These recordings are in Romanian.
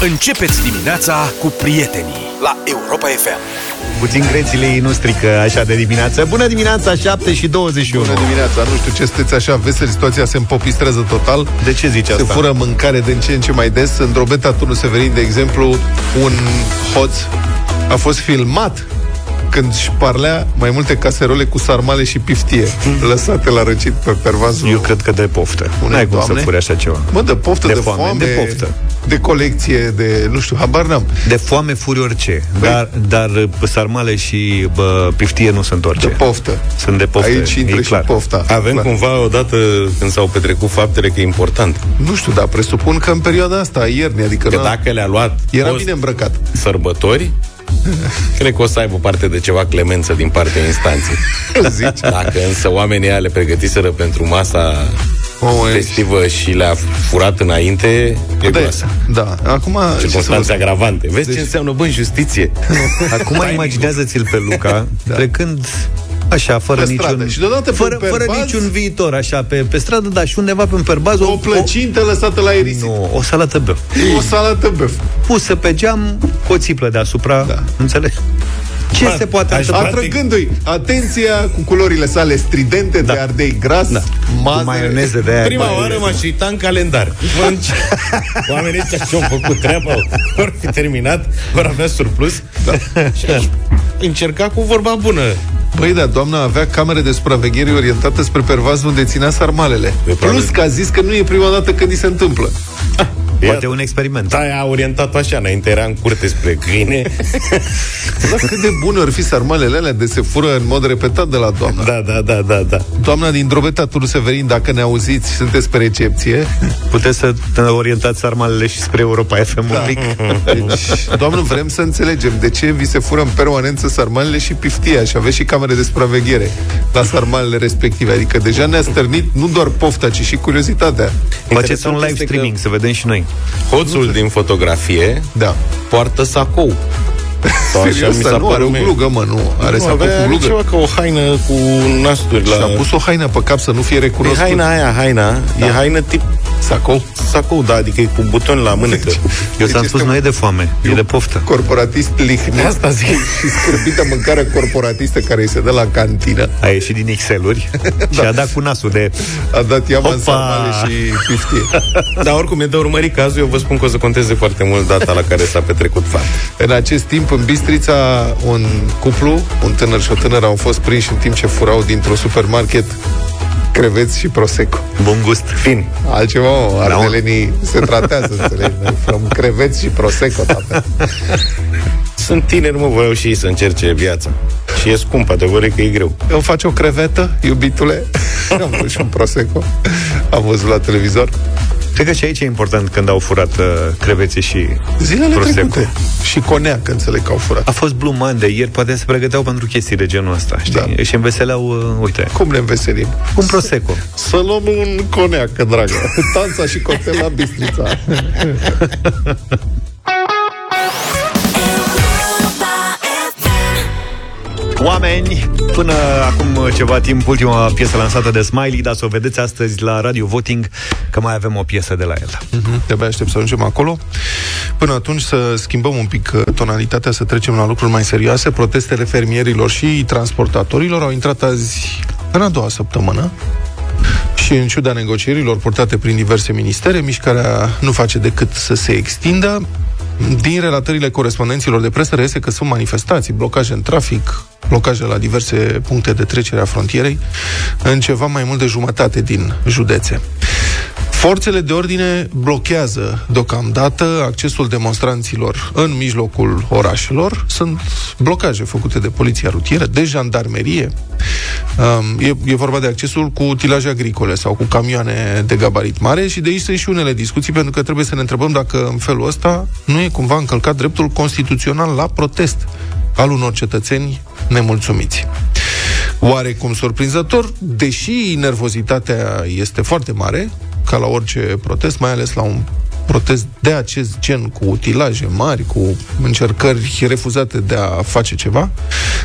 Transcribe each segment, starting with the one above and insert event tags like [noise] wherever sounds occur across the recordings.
Începeți dimineața cu prietenii la Europa FM. Puțin grețile nu strică așa de dimineață. Bună dimineața, 7 și 21. Bună dimineața, nu știu ce sunteți așa veseli, situația se împopistrează total. De ce zici Se asta? fură mâncare din ce în ce mai des. În Drobeta Turnul Severin, de exemplu, un hoț a fost filmat când își parlea mai multe caserole cu sarmale și piftie lăsate la răcit pe pervazul. Eu cred că de poftă. Nu Unei ai cum doamne? să furi așa ceva. Mă, de poftă, De de, foame, foame, de poftă. De colecție, de, nu știu, habar n-am. De foame furi orice. Păi- Dar, dar bă, sarmale și bă, piftie nu sunt orice. De poftă. Sunt de poftă. Aici intră e și clar. pofta. Avem Clar. cumva odată când s-au petrecut faptele că e important. Nu știu, dar presupun că în perioada asta, a iernii, adică Că n-a- dacă le-a luat era post bine îmbrăcat. sărbători, [laughs] cred că o să aibă parte de ceva clemență din partea instanței. Zici? Dacă însă oamenii aia le pregătiseră pentru masa Mamă, festivă și le-a furat înainte, e Da, groasă. da. Acum, ce să vă Circunstanțe spun? agravante. Vezi Deci- ce înseamnă, bă, în justiție? [laughs] Acum imaginează-ți-l pe Luca [laughs] Da. trecând așa, fără Pe stradă. niciun... Și deodată pe fără, un fără perbaz- niciun viitor, așa, pe, pe stradă, dar și undeva pe un perbaz o plăcintă lăsată la aerisit. Nu, o salată băf. O salată băf. Pusă pe geam, cu o țiplă deasupra, Da. înțelegi? Ce Bă, se poate aș întâmpla? Atrăgându-i atenția cu culorile sale stridente de ardei gras, da. Cu mazăre. maioneză de aia. Prima mai- oară m-aș uita în calendar. Bă, în ce- Oamenii ăștia și-au făcut treaba, vor fi terminat, vor avea surplus da. și aș încerca cu vorba bună. Băi, da, doamna avea camere de supraveghere orientate spre pervaz unde ținea sarmalele. E Plus probabil- că a zis că nu e prima dată când îi se întâmplă. Poate un experiment. Da, a orientat așa, înainte era în curte spre câine. [laughs] Dar cât de bune ar fi sarmalele alea de se fură în mod repetat de la doamna. Da, da, da, da, da. Doamna din Drobeta Turu Severin, dacă ne auziți, sunteți pe recepție. Puteți să te orientați armalele și spre Europa FM un pic. Deci, doamnă, vrem să înțelegem de ce vi se fură în permanență sarmalele și piftia și aveți și camere de supraveghere la sarmalele respective. Adică deja ne-a stârnit nu doar pofta, ci și curiozitatea. Faceți un live este că streaming, să vedem și noi. Hoțul din fotografie Da. poartă sacou. [laughs] Sau așa Serios, mi dar s-a nu are părut o mie. glugă, mă, nu. Are Nu, sacou avea cu glugă. ceva ca o haină cu nasturi Și la... a pus o haină pe cap să nu fie E recunoscut. haina aia, haina. Da. E haină tip Sacou. sacou, da, adică e cu butoni la mânecă. [laughs] Eu ți-am Deci spus, este nu e de foame, e de poftă. Corporatist lihnit. Asta zic. Și scârbită mâncare corporatistă care îi se dă la cantină. A ieșit din Excel-uri [laughs] și a dat cu nasul de... A dat iama în Opa! sarmale și piftie. [laughs] Dar oricum e de urmărit cazul, eu vă spun că o să conteze foarte mult data la care s-a petrecut fapt. În acest timp, în Bistrița, un cuplu, un tânăr și o tânără, au fost prinși în timp ce furau dintr-un supermarket creveți și prosecco. Bun gust. Fin. Altceva, mă, ardelenii se tratează, [laughs] înțelegi? Noi furăm creveți și prosecco, tată. Sunt tineri, mă, voiau și ei să încerce viața. Și e scump, adevărul e că e greu. Îmi faci o crevetă, iubitule? [laughs] Am vrut și un prosecco. Am văzut la televizor. Cred că și aici e important când au furat uh, crevețe și Zilele prosecco. trecute. Și conea, că înțeleg că au furat. A fost Blue Monday, ieri poate se pregăteau pentru chestii de genul ăsta, știi? Da. Și înveseleau, uh, uite, Cum ne înveselim? cu un prosecco. Să luăm un coneac, dragă. [laughs] Tanța și cocktail la Bistrița. [laughs] Oameni, până acum ceva timp, ultima piesă lansată de Smiley, dar să o vedeți astăzi la Radio Voting, că mai avem o piesă de la el. Mhm, De-abia aștept să ajungem acolo. Până atunci să schimbăm un pic uh, tonalitatea, să trecem la lucruri mai serioase. Protestele fermierilor și transportatorilor au intrat azi în a doua săptămână și în ciuda negocierilor purtate prin diverse ministere, mișcarea nu face decât să se extindă. Din relatările corespondenților de presă reiese că sunt manifestații, blocaje în trafic, blocaje la diverse puncte de trecere a frontierei în ceva mai mult de jumătate din județe. Forțele de ordine blochează deocamdată accesul demonstranților în mijlocul orașelor. Sunt blocaje făcute de poliția rutieră, de jandarmerie. Um, e, e vorba de accesul cu utilaje agricole sau cu camioane de gabarit mare și de aici sunt și unele discuții, pentru că trebuie să ne întrebăm dacă în felul ăsta nu e cumva încălcat dreptul constituțional la protest al unor cetățeni nemulțumiți. Oarecum surprinzător, deși nervozitatea este foarte mare, ca la orice protest, mai ales la un protest de acest gen, cu utilaje mari, cu încercări refuzate de a face ceva.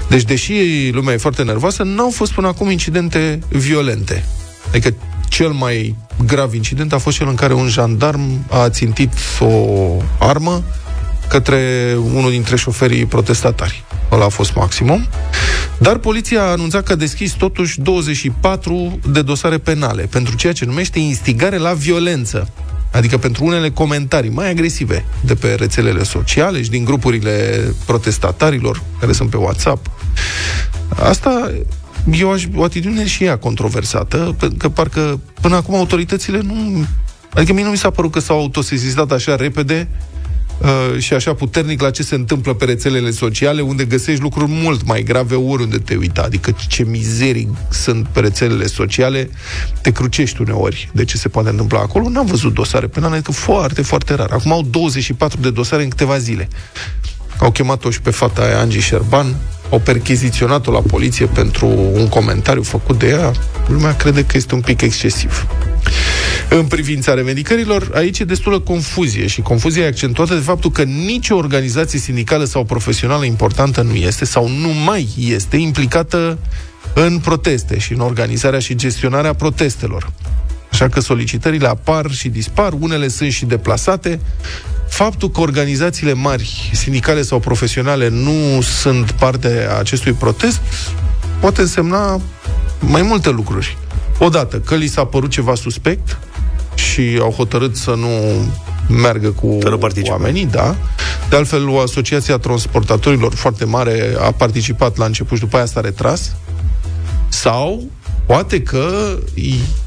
Deci, deși lumea e foarte nervoasă, n-au fost până acum incidente violente. Adică cel mai grav incident a fost cel în care un jandarm a țintit o armă către unul dintre șoferii protestatari. Ăla a fost maximum. Dar poliția a anunțat că a deschis totuși 24 de dosare penale pentru ceea ce numește instigare la violență. Adică pentru unele comentarii mai agresive de pe rețelele sociale și din grupurile protestatarilor care sunt pe WhatsApp. Asta e o, o atitudine și ea controversată, pentru că parcă până acum autoritățile nu... Adică mie nu mi s-a părut că s-au autosesizat așa repede uh, și așa puternic la ce se întâmplă pe rețelele sociale, unde găsești lucruri mult mai grave oriunde te uita. Adică ce mizerii sunt pe rețelele sociale, te crucești uneori de ce se poate întâmpla acolo. N-am văzut dosare penale, că foarte, foarte rar. Acum au 24 de dosare în câteva zile. Au chemat-o și pe fata aia, Angie Șerban, au percheziționat-o la poliție pentru un comentariu făcut de ea. Lumea crede că este un pic excesiv. În privința revendicărilor, aici e destulă confuzie și confuzia e accentuată de faptul că nicio organizație sindicală sau profesională importantă nu este sau nu mai este implicată în proteste și în organizarea și gestionarea protestelor. Așa că solicitările apar și dispar, unele sunt și deplasate. Faptul că organizațiile mari, sindicale sau profesionale, nu sunt parte a acestui protest, poate însemna mai multe lucruri. Odată, că li s-a părut ceva suspect și au hotărât să nu meargă cu oamenii, da. De altfel, o asociație a transportatorilor foarte mare a participat la început și după aia s-a retras. Sau Poate că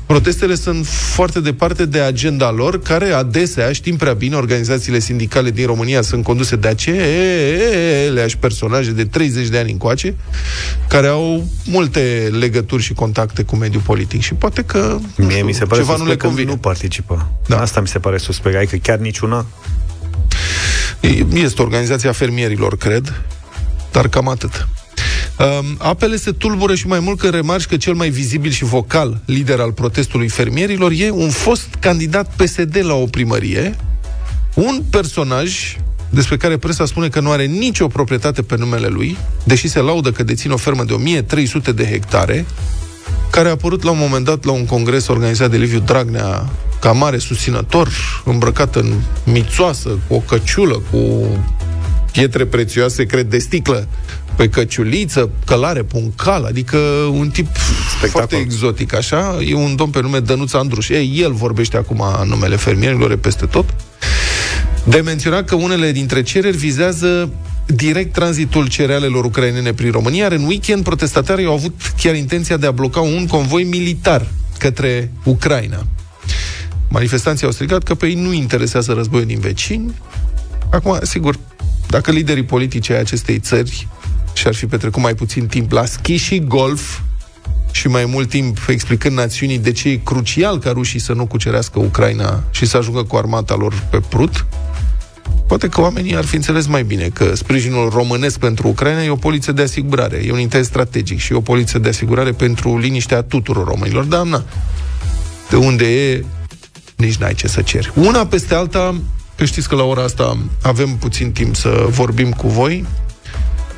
protestele sunt foarte departe de agenda lor, care adesea, știm prea bine, organizațiile sindicale din România sunt conduse de aceleași personaje de 30 de ani încoace, care au multe legături și contacte cu mediul politic. Și poate că Mie știu, mi se pare ceva nu le convine. nu participă. Da. Asta mi se pare suspect. Adică chiar niciuna? Este organizația fermierilor, cred, dar cam atât. Um, apele se tulbură și mai mult că remarci că cel mai vizibil și vocal lider al protestului fermierilor e un fost candidat PSD la o primărie, un personaj despre care presa spune că nu are nicio proprietate pe numele lui, deși se laudă că deține o fermă de 1300 de hectare, care a apărut la un moment dat la un congres organizat de Liviu Dragnea ca mare susținător, îmbrăcat în mițoasă, cu o căciulă, cu pietre prețioase, cred, de sticlă pe căciuliță, călare puncal, adică un tip Spectacol. foarte exotic, așa. E un domn pe nume Dănuț Andruș. Ei, el vorbește acum în numele fermierilor, e peste tot. De menționat că unele dintre cereri vizează direct tranzitul cerealelor ucrainene prin România, iar în weekend protestatarii au avut chiar intenția de a bloca un convoi militar către Ucraina. Manifestanții au strigat că pe ei nu interesează războiul din vecini. Acum, sigur, dacă liderii politici ai acestei țări și-ar fi petrecut mai puțin timp la schi și golf și mai mult timp explicând națiunii de ce e crucial ca rușii să nu cucerească Ucraina și să ajungă cu armata lor pe prut, poate că oamenii ar fi înțeles mai bine că sprijinul românesc pentru Ucraina e o poliție de asigurare, e un interes strategic și e o poliție de asigurare pentru liniștea tuturor românilor. Dar, na, de unde e, nici n-ai ce să ceri. Una peste alta, că știți că la ora asta avem puțin timp să vorbim cu voi,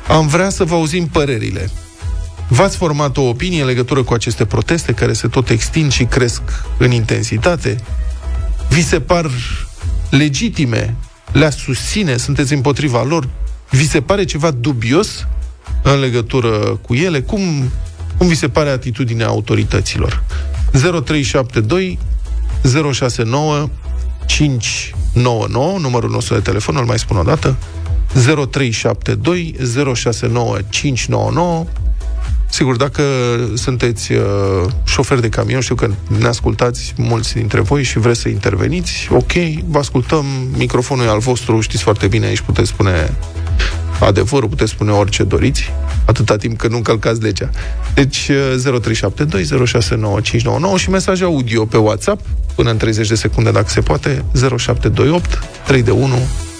am vrea să vă auzim părerile. V-ați format o opinie în legătură cu aceste proteste care se tot extind și cresc în intensitate? Vi se par legitime? Le susține? Sunteți împotriva lor? Vi se pare ceva dubios în legătură cu ele? Cum, cum vi se pare atitudinea autorităților? 0372 069 599, numărul nostru de telefon, îl mai spun o dată, 0372 069599 Sigur, dacă sunteți uh, șofer de camion, știu că ne ascultați mulți dintre voi și vreți să interveniți, ok, vă ascultăm, microfonul e al vostru, știți foarte bine, aici puteți spune adevărul, puteți spune orice doriți, atâta timp că nu încălcați legea. Deci 0372 uh, și mesaj audio pe WhatsApp, până în 30 de secunde dacă se poate, 0728 3 de 1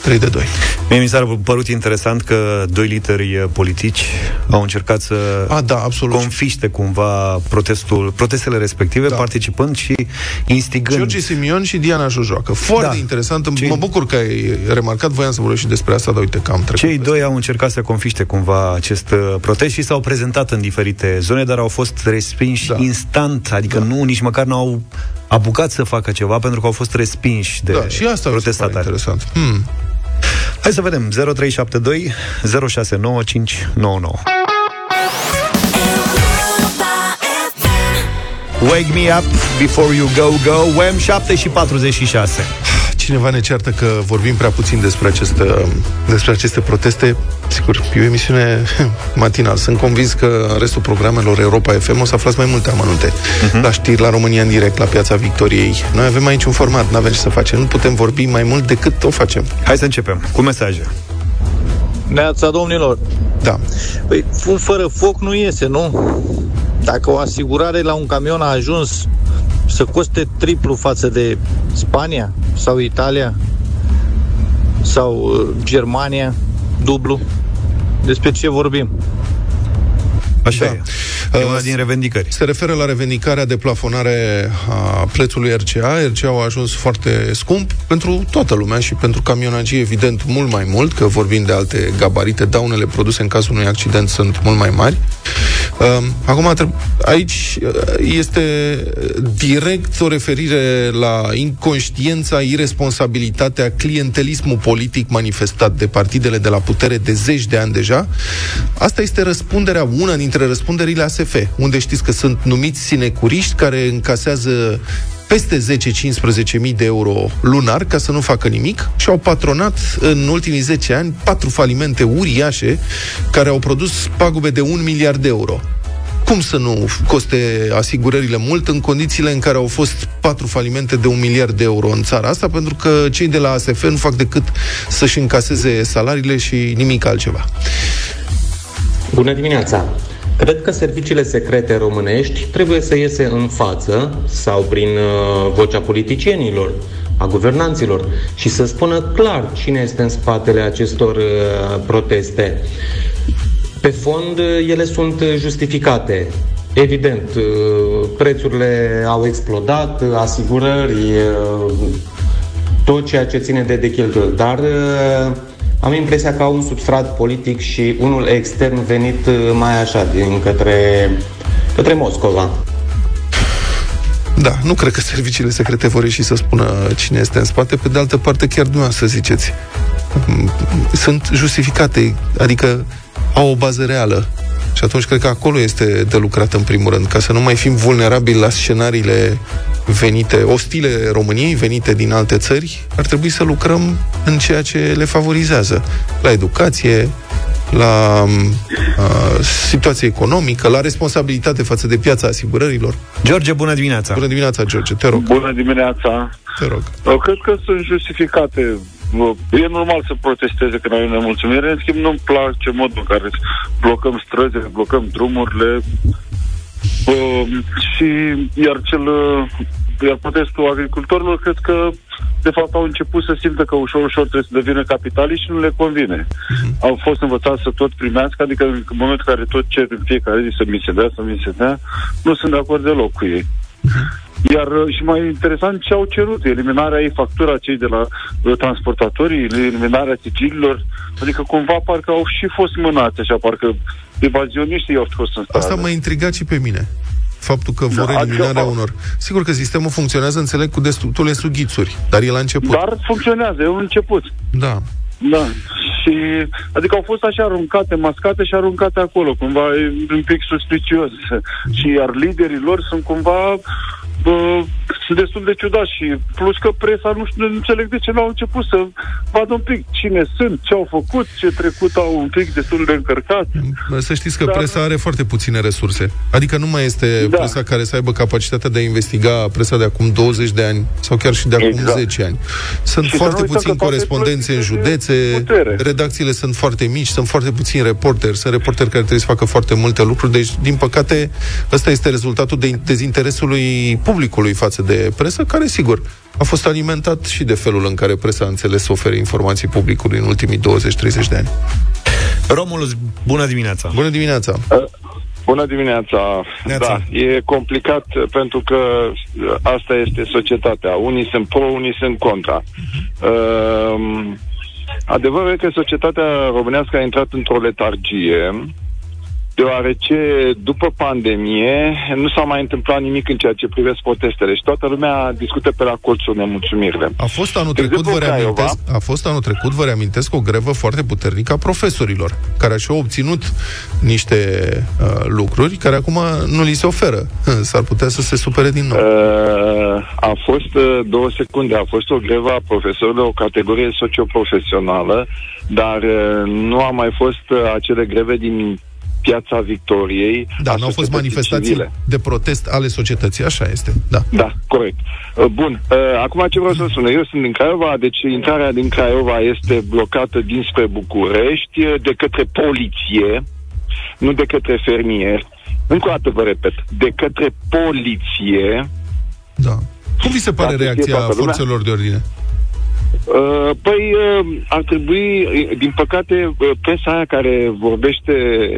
3 de 2. Mie mi s-a părut interesant că doi lideri politici au încercat să A, da, absolut. confiște cumva protestul, protestele respective, Da. participând și instigând. George Simion și Diana Jojoacă. Foarte Da. interesant. Cei- Mă bucur că ai remarcat. Voiam să vorbesc și despre asta, dar uite că am trecut. Cei peste. doi au încercat să confiște cumva acest uh, protest și s-au prezentat în diferite zone, dar au fost respinși Da. instant, adică nu, nici măcar n-au apucat să facă ceva pentru că au fost respinși de Da, și asta mi se pare protestatari. interesant. Hmm. Hai să vedem, 0372 069599. Wake me up before you go, go, Wham, 7 și 46. Cineva ne ceartă că vorbim prea puțin despre, acest, despre aceste proteste. Sigur, e o emisiune [laughs] matinal. Sunt convins că în restul programelor Europa FM o să aflați mai multe amănunte. Uh-huh. La știri, la România în direct, la Piața Victoriei. Noi avem aici un format, nu avem ce să facem. Nu putem vorbi mai mult decât o facem. Hai să începem cu mesaje. Neața domnilor, Da. păi un fără foc nu iese, nu? Dacă o asigurare la un camion a ajuns să coste triplu față de Spania sau Italia sau uh, Germania, dublu, despre ce vorbim? Așa Da. e. E una Uh, din revendicări. Se referă la revendicarea de plafonare a prețului RCA. RCA a ajuns foarte scump pentru toată lumea și pentru camionagii, evident, mult mai mult, că vorbim de alte gabarite, daunele produse în cazul unui accident sunt mult mai mari. Um, Acum, treb- aici uh, este direct o referire la inconștiența, irresponsabilitatea, clientelismul politic manifestat de partidele de la putere de zeci de ani deja. Asta este răspunderea, una dintre răspunderile ASF, unde știți că sunt numiți sinecuriști care încasează peste 10-15 mii de euro lunar ca să nu facă nimic și au patronat în ultimii 10 ani patru falimente uriașe care au produs pagube de 1 miliard de euro. Cum să nu coste asigurările mult în condițiile în care au fost patru falimente de un miliard de euro în țara asta, pentru că cei de la ASF nu fac decât să-și încaseze salariile și nimic altceva. Bună dimineața! Cred că serviciile secrete românești trebuie să iese în față sau prin uh, vocea politicienilor, a guvernanților și să spună clar cine este în spatele acestor uh, proteste. Pe fond, uh, ele sunt uh, justificate. Evident, uh, prețurile au explodat, uh, asigurări, uh, tot ceea ce ține de, de cheltuieli, dar uh, am impresia că au un substrat politic și unul extern venit uh, mai așa, din către, către Moscova. Da, nu cred că serviciile secrete vor ieși să spună cine este în spate. Pe de altă parte, chiar nu să ziceți. Mm, Sunt justificate, adică au o bază reală. Și atunci cred că acolo este de lucrat în primul rând, ca să nu mai fim vulnerabili la scenariile venite, ostile României, venite din alte țări, ar trebui să lucrăm în ceea ce le favorizează. La educație, la uh, situație economică, la responsabilitate față de piața asigurărilor. George, bună dimineața! Bună dimineața, George, te rog, Bună dimineața! te rog. Eu cred că sunt justificate. E normal să protesteze când ai o nemulțumire. În schimb, nu-mi place modul în care blocăm străzile, blocăm drumurile. Uh, și iar cel iar protestul agricultorilor cred că de fapt au început să simtă că ușor, ușor trebuie să devină capitaliști și nu le convine. Au fost învățați să tot primească, adică în momentul în care tot cer în fiecare zi să mi se dea, să mi se dea, nu sunt de acord deloc cu ei. Iar uh, și mai interesant ce au cerut, eliminarea ei factura cei de la uh, transportatorii, eliminarea sigililor, adică cumva parcă au și fost mânați așa, parcă evazioniștii au fost în stradă. Asta m-a intrigat și pe mine. Faptul că vor Da, eliminarea adică- unor... Sigur că sistemul funcționează, înțeleg, cu destule sughițuri, dar e la început. Dar funcționează, e un început. Da. Da. Și, adică au fost așa aruncate, mascate și aruncate acolo, cumva e un pic suspicios. [laughs] Și iar liderii lor sunt cumva bă, sunt destul de ciudați și plus că presa nu știu, nu înțeleg de ce n-au început să vadă un pic cine sunt, ce au făcut, ce trecut au un pic destul de încărcat. Să știți că Da. presa are foarte puține resurse. Adică nu mai este Da. presa care să aibă capacitatea de a investiga presa de acum 20 de ani sau chiar și de acum Exact. 10 ani. Sunt Și să foarte nu uităm puțini că toate corespondenți în plățile de județe, putere. redacțiile sunt foarte mici, sunt foarte puțini reporteri, sunt reporteri care trebuie să facă foarte multe lucruri, deci, din păcate, ăsta este rezultatul de dezinteresului publicului față de de presă, care, sigur, a fost alimentat și de felul în care presa a înțeles să ofere informații publicului în ultimii 20-30 de ani. Romulus, bună dimineața! Bună dimineața! Bună dimineața! Neața. Da, e complicat pentru că uh, asta este societatea. Unii sunt pro, unii sunt contra. Uh, adevărul e că societatea românească a intrat într-o letargie deoarece după pandemie nu s-a mai întâmplat nimic în ceea ce privește protestele și toată lumea discută pe la colțuri nemulțumirile. A fost anul De trecut, vă exemplu, reamintesc, a fost anul trecut, vă reamintesc, o grevă foarte puternică a profesorilor, care și-au obținut niște uh, lucruri care acum nu li se oferă. S-ar putea să se supere din nou. Uh, a fost uh, două secunde, a fost o grevă a profesorilor, o categorie socioprofesională, dar uh, nu a mai fost uh, acele greve din Piața Victoriei. Da, a nu au fost societății manifestații civile. de protest ale societății, așa este. Da. Da, corect. Uh, Bun. Uh, Acum ce vreau să spun? Eu sunt din Craiova, deci intrarea din Craiova este blocată dinspre București uh, de către poliție, nu de către fermieri. Încă o dată vă repet, de către poliție. Da. Cum vi se pare Dacă știe reacția toată lumea? forțelor de ordine? Uh, Păi, uh, ar trebui, uh, din păcate, uh, presa aia care vorbește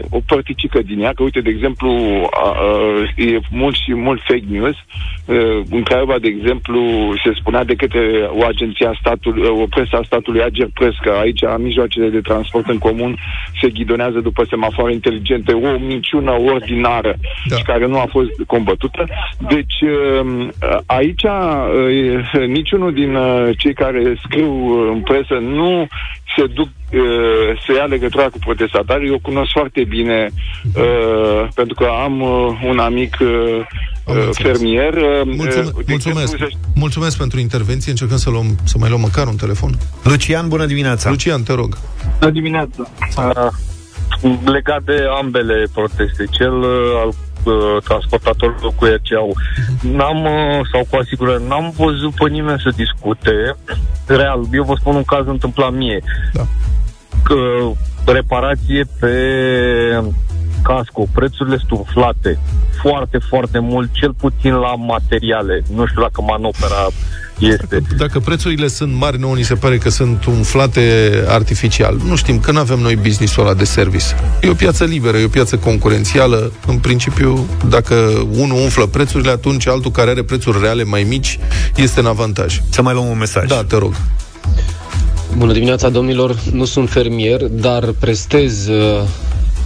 o părticică din ea, că uite, de exemplu, a- a- e mult și mult fake news. Uh, În Craiova, de exemplu, se spunea de către o agenție a statului, uh, o presă a statului Ager Press, că aici mijloacele de transport în comun se ghidonează după semafoare inteligente, o minciună ordinară Da. și care nu a fost combătută. Deci, uh, aici uh, niciunul din uh, cei care scriu uh, în presă nu se duc uh, să ia legătura cu protestatarii. Eu cunosc foarte bine, uh, pentru că am uh, un amic uh, Am uh, înțeles. fermier. uh, Mulțume- uh, de mulțumesc. exemplu, Mulțumesc pentru intervenție. Încercăm să, luăm, să mai luăm măcar un telefon. Lucian, bună dimineața! Lucian, te rog. Bună dimineața. Uh, legat de ambele proteste, cel uh, al uh, transportatorilor cu RCA-ul, n-am, uh, sau cu asigurări, n-am văzut pe nimeni să discute. Real, eu vă spun un caz întâmplat mie. Da. Că, reparație pe casco, prețurile sunt umflate foarte, foarte mult, cel puțin la materiale. Nu știu dacă manopera este. Dacă prețurile sunt mari, nouă ni se pare că sunt umflate artificial. Nu știm, că nu avem noi business-ul ăla de service. E o piață liberă, e o piață concurențială. În principiu, dacă unul umflă prețurile, atunci altul care are prețuri reale mai mici este în avantaj. Să mai luăm un mesaj. Da, te rog. Bună dimineața, domnilor! Nu sunt fermier, dar prestez uh,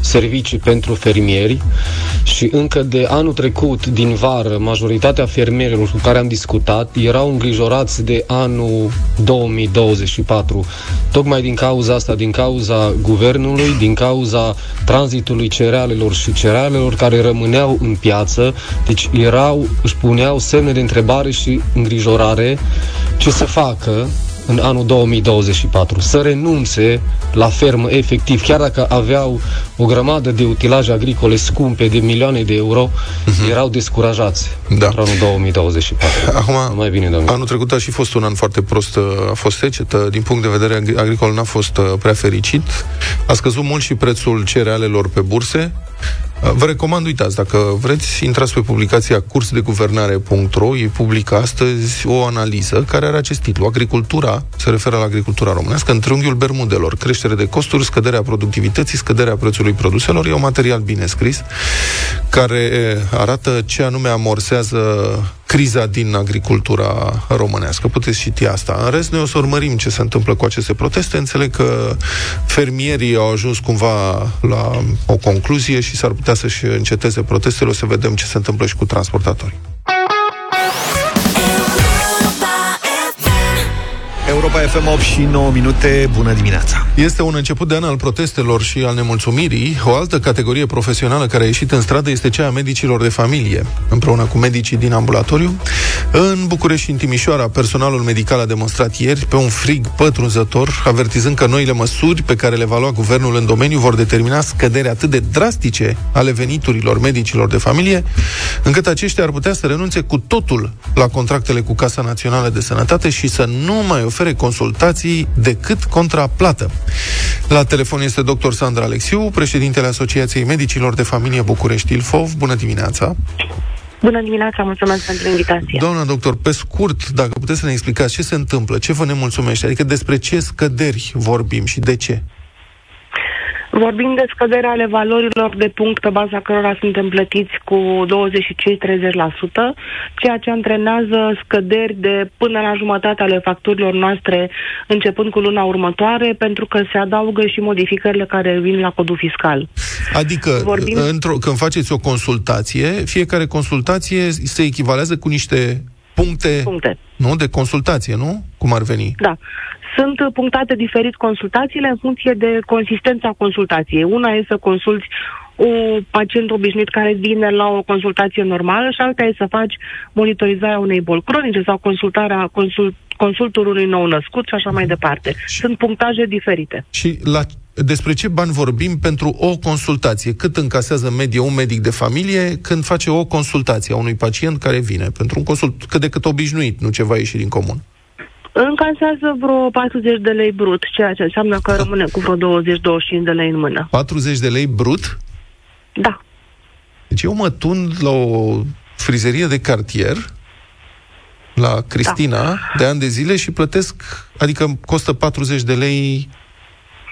servicii pentru fermieri și încă de anul trecut, din vară, majoritatea fermierilor cu care am discutat erau îngrijorați de anul 2024. Tocmai din cauza asta, din cauza guvernului, din cauza tranzitului cerealelor și cerealelor care rămâneau în piață, deci erau, își puneau semne de întrebare și îngrijorare ce să facă în anul 2024, să renunțe la fermă efectiv, chiar dacă aveau o grămadă de utilaje agricole scumpe de milioane de euro, erau descurajați Da. pentru anul 2024. Acum, Mai bine, domnule. Anul trecut a și fost un an foarte prost, a fost secetă, din punct de vedere agri- agricol n-a fost uh, prea fericit. A scăzut mult și prețul cerealelor pe burse. Uh, Vă recomand, uitați, dacă vreți, intrați pe publicația cursdeguvernare.ro, ei publică astăzi o analiză care are acest titlu. Agricultura, se referă la agricultura românească, în triunghiul Bermudelor. Creștere de costuri, scăderea productivității, scăderea prețului produselor. E un material bine scris care e, arată ce anume amorsează criza din agricultura românească. Puteți citi asta. În rest, noi o să urmărim ce se întâmplă cu aceste proteste. Înțeleg că fermierii au ajuns cumva la o concluzie și s-ar putea să-și înceteze protestele. O să vedem ce se întâmplă și cu transportatorii. Europa FM 8 și 9 minute, bună dimineața! Este un început de an al protestelor și al nemulțumirii. O altă categorie profesională care a ieșit în stradă este cea a medicilor de familie, împreună cu medicii din ambulatoriu. În București și în Timișoara, personalul medical a demonstrat ieri pe un frig pătrunzător, avertizând că noile măsuri pe care le va lua guvernul în domeniu vor determina scăderi atât de drastice ale veniturilor medicilor de familie, încât aceștia ar putea să renunțe cu totul la contractele cu Casa Națională de Sănătate și să nu mai ofere consultații decât contra plată. La telefon este dr. Sandra Alexiu, președintele Asociației Medicilor de Familie București Ilfov. Bună dimineața! Bună dimineața, mulțumesc pentru invitație. Doamna doctor, pe scurt, dacă puteți să ne explicați ce se întâmplă, ce vă nemulțumește, adică despre ce scăderi vorbim și de ce? Vorbim de scăderea ale valorilor de punct pe baza cărora suntem plătiți cu 25-30%, ceea ce antrenează scăderi de până la jumătate ale facturilor noastre începând cu luna următoare, pentru că se adaugă și modificările care vin la codul fiscal. Adică, Vorbim... într-o, când faceți o consultație, fiecare consultație se echivalează cu niște puncte, puncte. Nu? de consultație, nu? Cum ar veni? Da. Sunt punctate diferit consultațiile în funcție de consistența consultației. Una e să consulți o pacient obișnuit care vine la o consultație normală și alta e să faci monitorizarea unei boli cronice sau consultarea, consult, consultul unui nou născut și așa mai departe. Sunt punctaje diferite. Și la despre ce bani vorbim pentru o consultație? Cât încasează medie un medic de familie când face o consultație a unui pacient care vine? Pentru un consult cât de cât obișnuit, nu ceva ieșit din comun. Încasează vreo 40 de lei brut, ceea ce înseamnă că rămâne cu vreo 20-25 de lei în mână. 40 de lei brut? Da. Deci eu mă tund la o frizerie de cartier, la Cristina, da. de ani de zile și plătesc, adică costă 40 de lei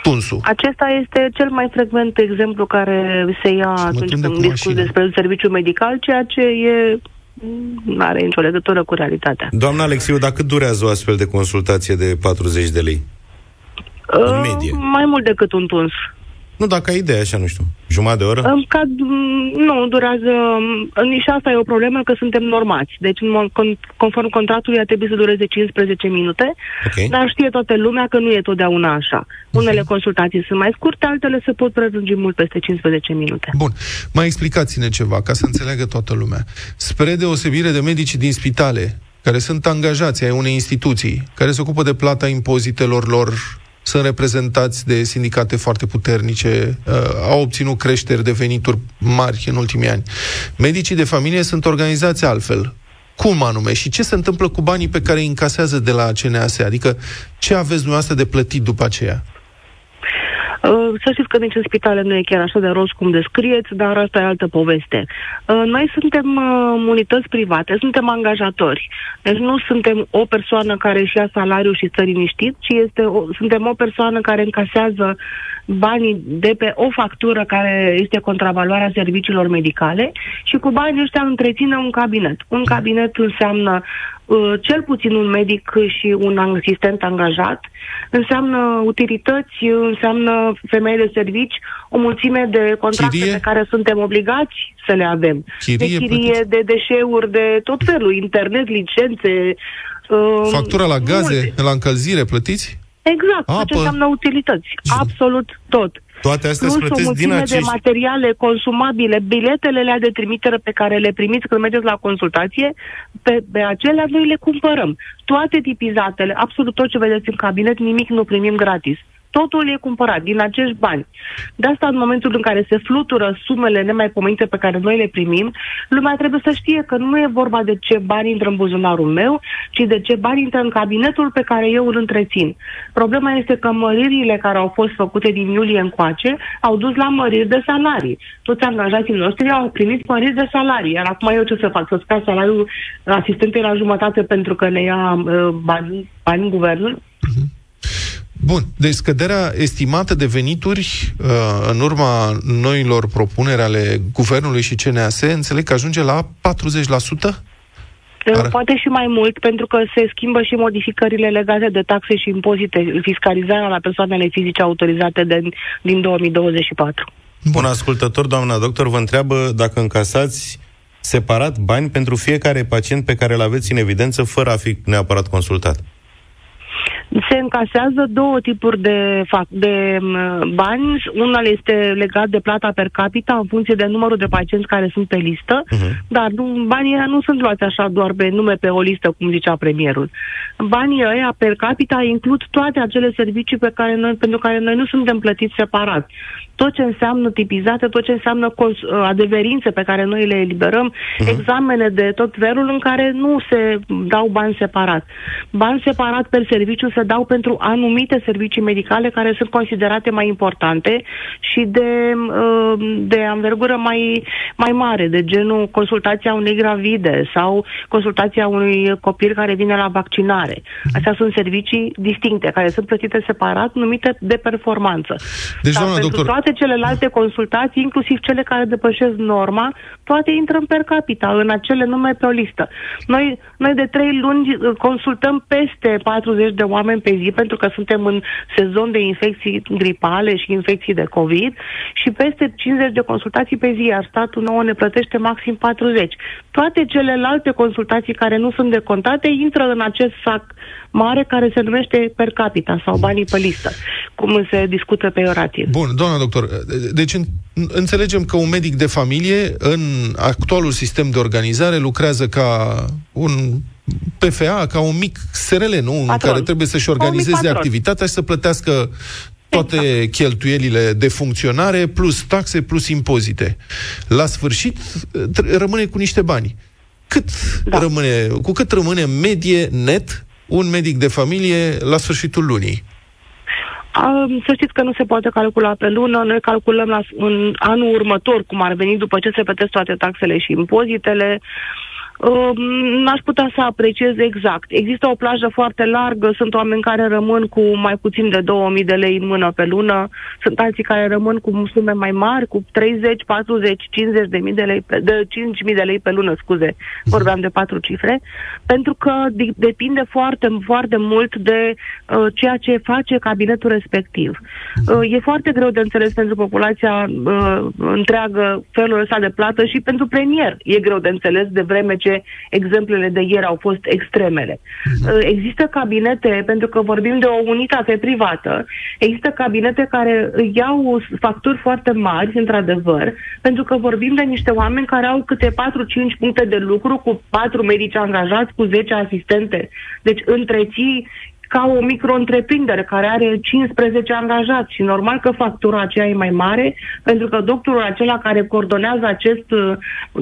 tunsul. Acesta este cel mai frecvent exemplu care se ia atunci când discut despre un serviciu medical, ceea ce e nu are nicio legătură cu realitatea. Doamna Alexiu, dacă cât durează o astfel de consultație de 40 de lei? Uh, în medie. Mai mult decât un tuns. Nu, dacă ai idee, așa, nu știu, jumătate de oră? În cad, nu, durează... Și asta e o problemă, că suntem normați. Deci, conform contractului, ar trebui să dureze 15 minute, okay. dar știe toată lumea că nu e totdeauna așa. Unele consultații sunt mai scurte, altele se pot prelungi mult peste 15 minute. Bun. Mai explicați-ne ceva, ca să înțeleagă toată lumea. Spre deosebire de medicii din spitale, care sunt angajați ai unei instituții, care se ocupă de plata impozitelor lor sunt reprezentați de sindicate foarte puternice, uh, au obținut creșteri de venituri mari în ultimii ani. Medicii de familie sunt organizați altfel. Cum anume? Și ce se întâmplă cu banii pe care îi încasează de la CNAS? Adică ce aveți dumneavoastră de plătit după aceea? Uh, să știți că nici în spitale nu e chiar așa de roz cum descrieți, dar asta e altă poveste. Uh, noi suntem uh, unități private, suntem angajatori. Deci nu suntem o persoană care își ia salariul și stă liniștit, ci este o, suntem o persoană care încasează banii de pe o factură care este contravaloarea serviciilor medicale și cu banii ăștia întreține un cabinet. Un cabinet înseamnă uh, cel puțin un medic și un asistent angajat, înseamnă utilități, înseamnă femei de servici, o mulțime de contracte chirie? pe care suntem obligați să le avem. Chirie, de chirie, de deșeuri, de tot felul, internet, licențe. Uh, Factura la gaze, multe. la încălzire plătiți? Exact, Apă. ce înseamnă utilități. Absolut tot. Toate astea Plus o din acești... de materiale consumabile, biletele de trimitere pe care le primiți când mergeți la consultație, pe, pe acelea noi le cumpărăm. Toate tipizatele, absolut tot ce vedeți în cabinet, nimic nu primim gratis. Totul e cumpărat din acești bani. De asta, în momentul în care se flutură sumele nemaipomenite pe care noi le primim, lumea trebuie să știe că nu e vorba de ce bani intră în buzunarul meu, ci de ce bani intră în cabinetul pe care eu îl întrețin. Problema este că măririle care au fost făcute din iulie încoace au dus la măriri de salarii. Toți angajații noștri au primit măriri de salarii, iar acum eu ce să fac? Să scad salariul asistentei la jumătate pentru că ne ia uh, bani, bani guvernul? Uh-huh. Bun, deci scăderea estimată de venituri uh, în urma noilor propuneri ale Guvernului și CNAS, înțeleg că ajunge la 40%? Ar... Poate și mai mult, pentru că se schimbă și modificările legate de taxe și impozite, fiscalizarea la persoanele fizice autorizate de, din 2024. Bun, ascultător, doamna doctor, vă întreabă dacă încasați separat bani pentru fiecare pacient pe care îl aveți în evidență, fără a fi neapărat consultat se încasează două tipuri de, fac, de bani. Una este legat de plata per capita în funcție de numărul de pacienți care sunt pe listă, uh-huh. dar nu, banii nu sunt luați așa doar pe nume pe o listă, cum zicea premierul. Banii ăia per capita includ toate acele servicii pe care noi, pentru care noi nu suntem plătiți separat. Tot ce înseamnă tipizate, tot ce înseamnă cons- adeverințe pe care noi le eliberăm, uh-huh. examene de tot felul în care nu se dau bani separat. Bani separat per serviciu se se dau pentru anumite servicii medicale care sunt considerate mai importante și de, uh, de anvergură mai, mai mare, de genul consultația unei gravide sau consultația unui copil care vine la vaccinare. Astea sunt servicii distincte, care sunt plătite separat, numite de performanță. Deci, Dar doamna pentru doctor- toate celelalte consultații, inclusiv cele care depășesc norma, toate intră în per capita, în acele nume pe o listă. Noi, noi de trei luni uh, consultăm peste 40 de oameni pe zi, pentru că suntem în sezon de infecții gripale și infecții de COVID și peste 50 de consultații pe zi, iar statul nouă ne plătește maxim 40. Toate celelalte consultații care nu sunt decontate intră în acest sac mare care se numește per capita sau banii pe listă, cum se discută peiorativ. Bun, doamna doctor, deci în, înțelegem că un medic de familie în actualul sistem de organizare lucrează ca un PFA, ca un mic SRL, nu? În Patron. care trebuie să-și Ca un mic organizeze patron. activitatea și să plătească toate exact. cheltuielile de funcționare, plus taxe, plus impozite. La sfârșit, tr- rămâne cu niște bani. Cât da. rămâne, cu cât rămâne în medie net un medic de familie la sfârșitul lunii? Um, să știți că nu se poate calcula pe lună, noi calculăm la, în anul următor, cum ar veni după ce se plătesc toate taxele și impozitele. Um, n-aș putea să apreciez exact. Există o plajă foarte largă, sunt oameni care rămân cu mai puțin de 2000 de lei în mână pe lună, sunt alții care rămân cu sume mai mari, cu 30, 40, 50 de mii de lei, pe, de 5.000 de lei pe lună, scuze, vorbeam de patru cifre, pentru că de- depinde foarte, foarte mult de uh, ceea ce face cabinetul respectiv. Uh, e foarte greu de înțeles pentru populația uh, întreagă felul ăsta de plată și pentru premier e greu de înțeles de vreme ce exemplele de ieri au fost extremele. Uh, există cabinete, pentru că vorbim de o unitate privată, există cabinete care iau facturi foarte mari, într-adevăr, pentru că vorbim de niște oameni care au câte 4-5 puncte de lucru cu 4 medici angajați, cu 10 asistente. Deci întreții ca o micro-întreprindere care are 15 angajați și normal că factura aceea e mai mare, pentru că doctorul acela care coordonează acest uh,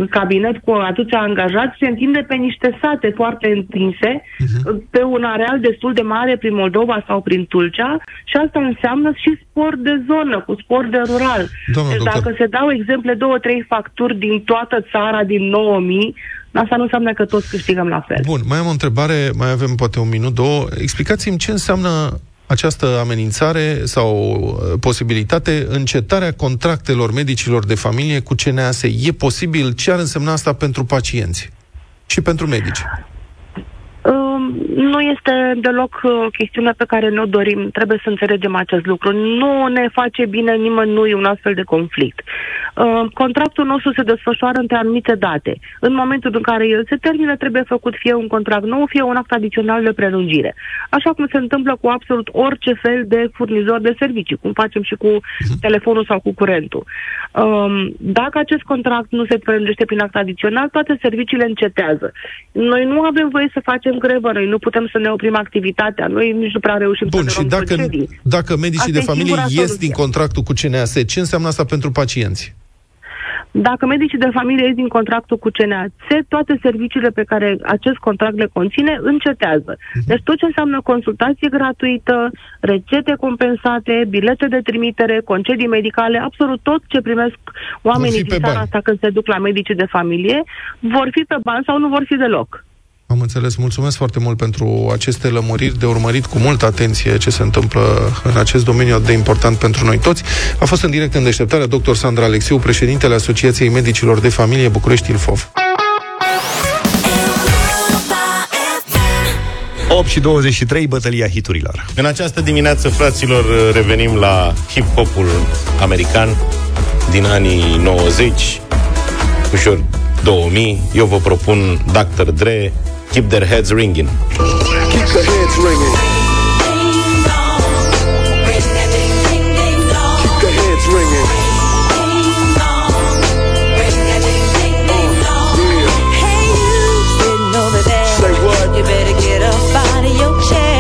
cabinet cu atâția angajați se întinde pe niște sate foarte întinse, uh, pe un areal destul de mare prin Moldova sau prin Tulcea și asta înseamnă și spor de zonă, cu spor de rural. Doamna deci doctor. dacă se dau exemple, două, trei facturi din toată țara, din 9000, asta nu înseamnă că toți câștigăm la fel. Bun, mai am o întrebare, mai avem poate un minut, două. Explicați-mi ce înseamnă această amenințare sau uh, posibilitate, încetarea contractelor medicilor de familie cu CNAS. E posibil? Ce ar însemna asta pentru pacienți? Și pentru medici? Um, nu este deloc uh, o chestiune pe care ne-o dorim. Trebuie să înțelegem acest lucru. Nu ne face bine nimănui un astfel de conflict. Uh, contractul nostru se desfășoară între anumite date. În momentul în care el se termină, trebuie făcut fie un contract nou, fie un act adițional de prelungire. Așa cum se întâmplă cu absolut orice fel de furnizor de servicii, cum facem și cu telefonul sau cu curentul. Um, dacă acest contract nu se prelungește prin act adițional, toate serviciile încetează. Noi nu avem voie să facem grevă, noi nu putem să ne oprim activitatea, noi nici nu prea reușim Bun, să și ne luăm dacă, concedii. dacă medicii Asta de e familie singura ies soluție. din contractul cu CNAS, ce înseamnă asta pentru pacienți? Dacă medicii de familie ies din contractul cu CNAS, toate serviciile pe care acest contract le conține încetează. Mhm. Deci tot ce înseamnă consultație gratuită, rețete compensate, bilete de trimitere, concedii medicale, absolut tot ce primesc oamenii fi pe din țara bani. asta când se duc la medicii de familie, vor fi pe bani sau nu vor fi deloc. Am înțeles. Mulțumesc foarte mult pentru aceste lămuriri de urmărit cu multă atenție ce se întâmplă în acest domeniu atât de important pentru noi toți. A fost în direct în deșteptarea dr. Sandra Alexiu, președintele Asociației Medicilor de Familie București Ilfov. 8 și 23, bătălia hiturilor. În această dimineață, fraților, revenim la hip-hopul american din anii 90, ușor 2000. Eu vă propun Dr. Dre, Keep Their Heads Ringing. Keep the heads ringing. Keep the heads ringing. Say what?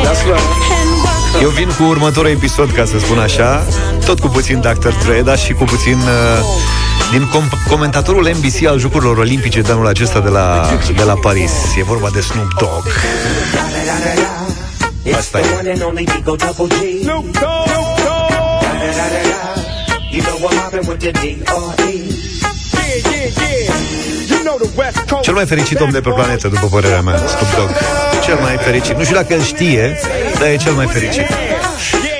That's right. Eu vin cu următorul episod, ca să spun așa, tot cu puțin Dr. Dre, dar și cu puțin uh, din com- comentatorul NBC al Jocurilor Olimpice de anul acesta de la, de la Paris. E vorba de Snoop Dogg. Asta e. one and only Digo Double G. Snoop Dogg. You know I'm mobbing with the D.R.E. Yeah, yeah, yeah. You know the West Coast. Cel mai fericit om de pe planetă, după părerea mea, Snoop Dogg. Cel mai fericit. Nu știu dacă el știe, dar e cel mai fericit.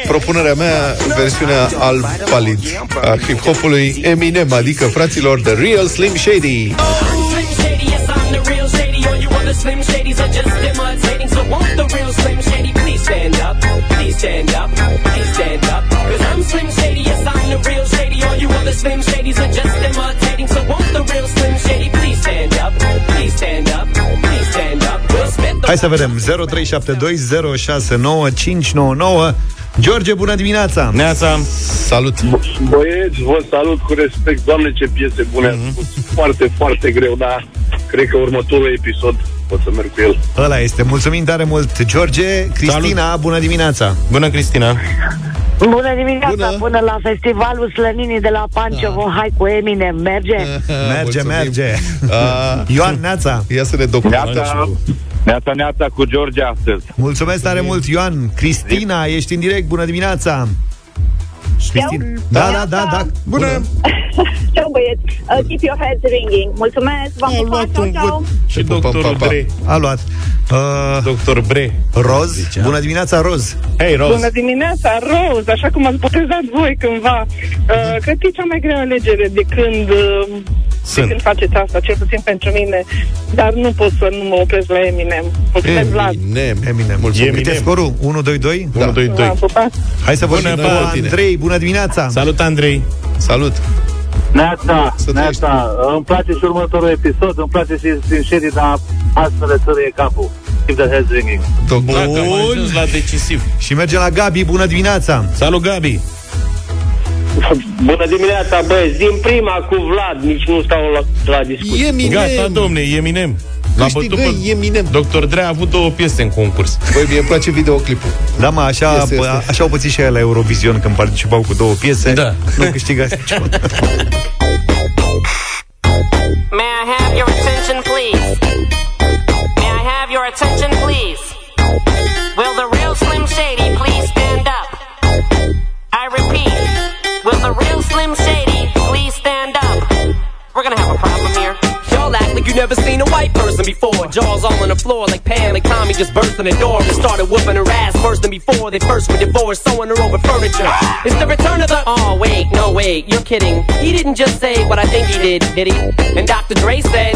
Propunerea mea, versiunea alb palid a hip-hopului Eminem, adică fraților The Real Slim Shady. Slim Shady, yes, I'm the real Shady. All you other Slim Shadys are just imitating. So won't the real Slim Shady please stand up? Please stand up. Please stand up. Cause I'm Slim Shady, yes, I'm the real Shady. All you other Slim Shadys are just imitating. So won't the real Slim Shady please stand up? Please stand up. Please stand up. Will Smith, the Hai să vedem. 0372069599. George, bună dimineața! Neața! Salut! Băieți, vă salut cu respect. Doamne, ce piese bune Mhm. ați spus. Foarte, foarte greu, dar cred că următorul episod o să merg cu el. Ăla este. Mulțumim tare mult, George. Cristina, Salut. bună dimineața! Bună, Cristina! Bună dimineața, Bună. până la festivalul Slăninii de la Pancevo, da. hai cu Eminem, merge? [laughs] Merge, merge. [laughs] Uh, Ioan, Neața! Ia să ne documentăm. Neața, neața, neața cu George astăzi. Mulțumesc tare mult, Ioan. Cristina, ești în direct, bună dimineața! Cristina. Da, da, da, da. Bună. Ciao [laughs] băieți, uh, keep your heads ringing. Mulțumesc, v-am pupat, ciao, ciao. Și doctorul Bre. A luat. Uh, Doctor Bre. Roz, bună dimineața, Roz. Hei, Roz. Bună dimineața, Roz, așa cum ați botezat voi cândva. Uh, cred că e cea mai grea alegere de când, uh, de Sunt. când faceți asta, cel puțin pentru mine. Dar nu pot să nu mă opresc la Eminem. Mulțumesc, Vlad. Eminem. Eminem. Mulțumim. Câte Eminem. scorul? 1, 2, 2? 1, 2, 2. V-am pupat. Hai să vorbim Bună, cu pa, tine. Andrei. Bună dimineața! Salut, Andrei! Salut! Neața, Să neața, îmi place și următorul episod, îmi place și Slim Shady, dar astfel le țărâie capul. Keep the heads ringing. Dacă am ajuns la decisiv. Și mergem la Gabi. Bună dimineața! Salut, Gabi! Bună dimineața, băieți. Din prima cu Vlad, nici nu stau la, la discuție. Eminem! Gata, domne, Eminem. L-a bătut Câștigă pe... Eminem. Doctor Dre a avut două piese în concurs. Băi, mie îmi place videoclipul. Da, mă, așa, Este, este. a- așa au pățit și aia la Eurovision când participau cu două piese. Da. Nu câștigați niciuna. [laughs] never seen a white person before. Jaws all on the floor like Pam and Tommy just burst in the door and started whooping her ass worse than before. They first were divorced, sewing her over furniture. It's the return of the. Oh, wait, no, wait, you're kidding. He didn't just say what I think he did, did he? And Dr. Dre said.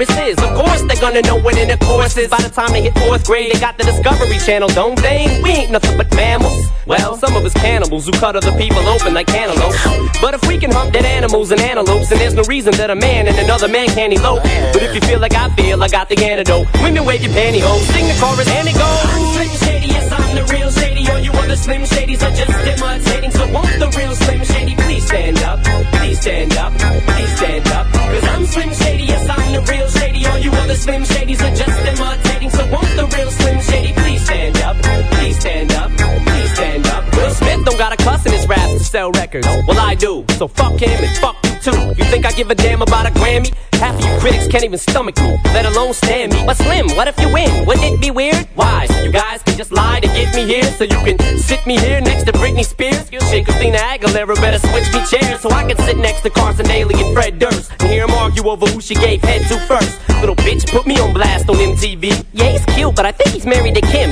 is. Of course, they're gonna know what intercourse is. By the time they hit fourth grade, they got the Discovery Channel, don't they? We ain't nothing but mammals. Well, some of us cannibals who cut other people open like cantaloupes. But if we can hump dead animals and antelopes, then there's no reason that a man and another man can't elope. But if you feel like I feel, I got the antidote. Women wave your pantyhose, sing the chorus, and it goes. I'm Slim Shady, yes, I'm the real Shady. All you other Slim Shadys are just imitating. So won't the real Slim Shady please stand up? Please stand up, please stand up. Cause I'm Slim Shady, you other Slim Shadys are just imitating. So won't the real Slim Shady please stand up? Please stand up, please stand up. Will Smith don't got a cuss in his raps to sell records. Well, I do. So fuck him and fuck you too. You think I give a damn about a Grammy? Half of you critics can't even stomach me, let alone stand me. But Slim, what if you win? Wouldn't it be weird? Why? You guys can just lie to get me here, so you can sit me here next to Britney Spears. Shit, Christina Aguilera better switch me chairs so I can sit next to Carson Daly and Fred Durst and hear them argue over who she gave head to first. Little bitch put me on blast on MTV. Yeah, he's cute, but I think he's married to Kim.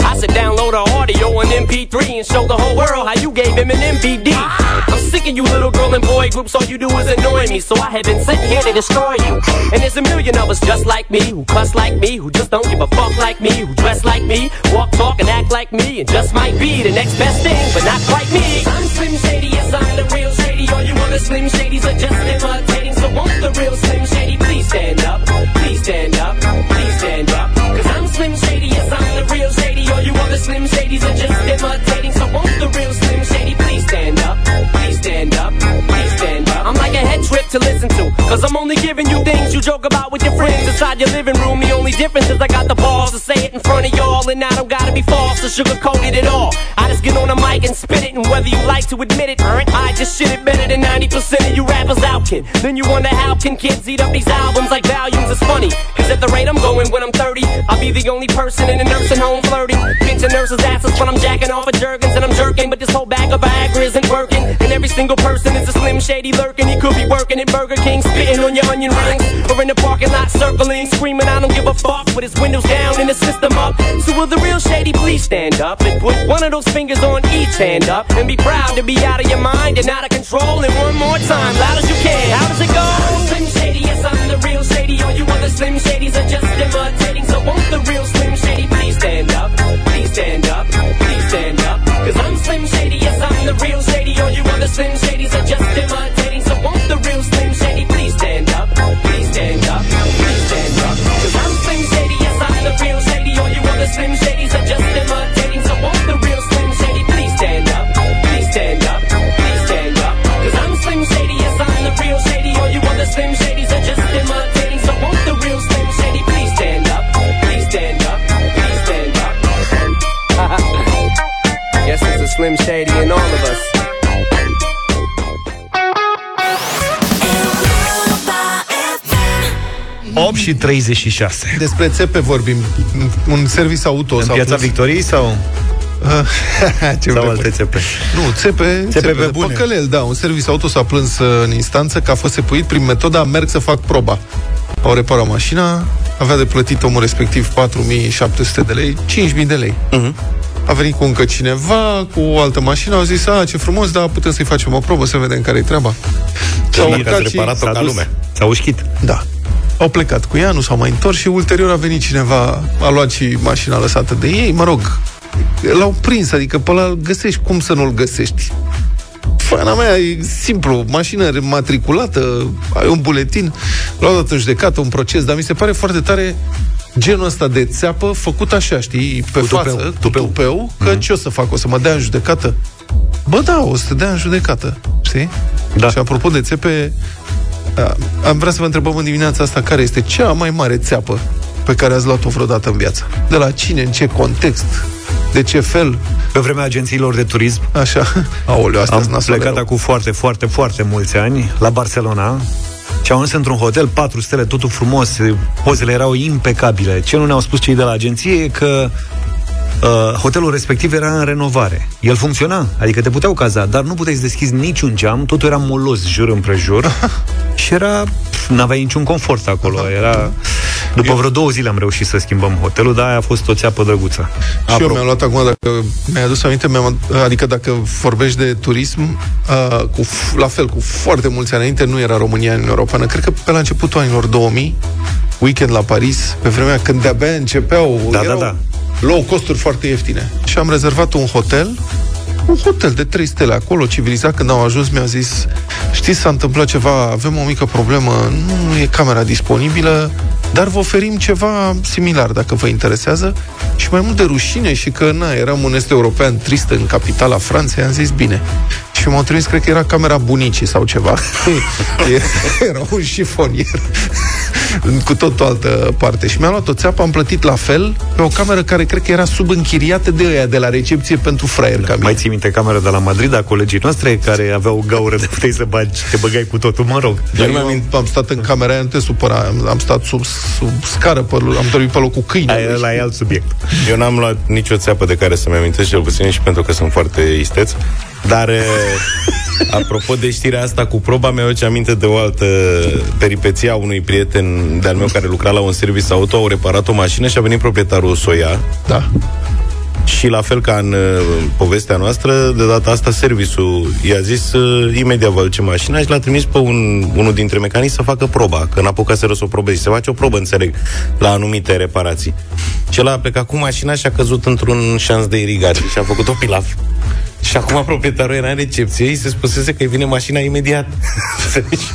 I should download her audio on MP3 and show the whole world how you gave him an MVD. I'm sick of you little girl and boy groups, all you do is annoy me, so I have been sitting here to destroy you. And there's a million of us just like me, who cuss like me, who just don't give a fuck like me, who dress like me, walk, talk, and act like me, and just might be the next best thing, but not quite me. I'm Slim Shady, yes, I'm the real Shady. All you other Slim Shadys are just imitating, so won't the real Slim Shady please stand up? Please stand up, please stand up. Cause I'm Slim Shady, yes, I'm the real Shady. All you other Slim joke about with your friends inside your living room. The only difference is I got the balls to say it in front of y'all, and I don't gotta be false to sugarcoat it at all. I just get on a mic and spit it, and whether you like to admit it, I just shit it better than 90% of you rappers out, kid. Then you wonder how can kids eat up these albums like volumes? It's funny, cause at the rate I'm going when I'm 30, I'll be the only person in a nursing home flirting. Pinching nurses' asses when I'm jacking off of jerkins and I'm jerking, but this whole bag of Viagra isn't working. And every single person is a slim shady lurking. He could be working at Burger King, spitting on your onion rings, or in the parking lot circling, screaming, I don't give a fuck, with his windows down and the system up. So will the real shady please stand up and put one of those fingers on each hand up and be proud to be out of your mind and out of control. And one more time, loud as you can. How does it go? Slim Shady, yes, I'm the real shady. All you other Slim Shadys are just imitating. So won't the real Slim Shady please stand up? Please stand up. Please stand up. Cause I'm Slim Shady, yes, I'm the real shady. All you other Slim și 36. Despre țepe vorbim. Un serviciu auto În s-a piața plâns- Victoriei sau? [laughs] Ce sau vrem? alte țepe? Nu, țepe, Țepe pe de bune. păcălel, da. Un serviciu auto s-a plâns uh, în instanță că a fost epuit prin metoda merg să fac proba. Au reparat mașina, avea de plătit omul respectiv 4700 de lei, 5000 de lei. Mhm. A venit cu încă cineva, cu o altă mașină, au zis, a, ce frumos, dar putem să-i facem o probă, să vedem care-i treaba. S-au Dacă urcat ați și- reparat-o s-a ca dus- lumea. S-a ușchit. Da. Au plecat cu ea, nu s-au mai întors și ulterior a venit cineva, a luat și mașina lăsată de ei, mă rog, l-au prins, adică pe ăla îl găsești, cum să nu-l găsești? Fana mea, e simplu, mașină matriculată, ai un buletin, l-au dat în judecată, un proces, dar mi se pare foarte tare genul ăsta de țeapă făcut așa, știi, pe Cu față, tupeu. cu tupeu, că ce o să fac, o să mă dea în judecată? Bă, da, o să te dea în judecată, știi? Da. Și apropo de țepe, a, am vrea să vă întrebăm în dimineața asta care este cea mai mare țeapă pe care ați luat-o vreodată în viață. De la cine, în ce context, de ce fel, Pe vremea agențiilor de turism așa. Aoleu, asta am plecat acum foarte, foarte, foarte mulți ani la Barcelona și am ajuns într-un hotel, patru stele, totul frumos, pozele erau impecabile. Ce nu ne-au spus cei de la agenție e că uh, hotelul respectiv era în renovare. El funcționa, adică te puteau caza, dar nu puteai să deschizi niciun geam, totul era molos jur împrejur [laughs] și era, pf, n-aveai niciun confort acolo, era... După vreo două zile am reușit să schimbăm hotelul, dar aia a fost o țeapă drăguță. Și eu mi-am luat acum, dacă mi-ai adus aminte, mi-am, adică dacă vorbești de turism, uh, cu, f- la fel, cu foarte mulți ani înainte, nu era România în Europeană. Cred că pe la începutul anilor 2000, weekend la Paris, pe vremea când de-abia începeau, Da, erau da, da. Low costuri foarte ieftine. Și am rezervat un hotel, un hotel de 3 stele acolo, civilizat. Când au ajuns, mi-a zis, știți, s-a întâmplat ceva, avem o mică problemă, nu e camera disponibilă, dar vă oferim ceva similar, dacă vă interesează. Și mai mult de rușine și că, na, eram un est european trist în capitala Franței, am zis, bine. Și m-au trimis, cred că era camera bunicii sau ceva. [laughs] era un șifonier cu tot o altă parte. Și mi-a luat o țeapă, am plătit la fel pe o cameră care cred că era subînchiriată de ăia de la recepție pentru fraier ca mine. Mai ții minte camera de la Madrid a colegii noastre care aveau gaură [laughs] de puteai să bagi, te băgai cu totul, mă rog. Dar eu am, am stat în camera aia, nu te supăra, am, am stat sub, sub scară, pe, am dormit pe loc cu câini. Aia la alt subiect. Eu n-am luat nicio țeapă de care să-mi amintesc, cel puțin și pentru că sunt foarte isteț. Dar, eh, [laughs] apropo de știrea asta cu proba, mi-au aduce aminte de o altă peripeție a unui prieten de-al meu care lucra la un serviciu auto, au reparat o mașină și a venit proprietarul să o ia. Da. Și la fel ca în uh, povestea noastră, de data asta serviciul i-a zis uh, imediat vă aduce mașina și l-a trimis pe un, unul dintre mecanici să facă proba, că n-a apucat să o probeze. Se face o probă, înțeleg, la anumite reparații. Și el a plecat cu mașina și a căzut într-un șans de irigație și a făcut o pilaf. Și acum proprietarul era în recepție, îi se spusese că îi vine mașina imediat. [laughs] Înțelegi?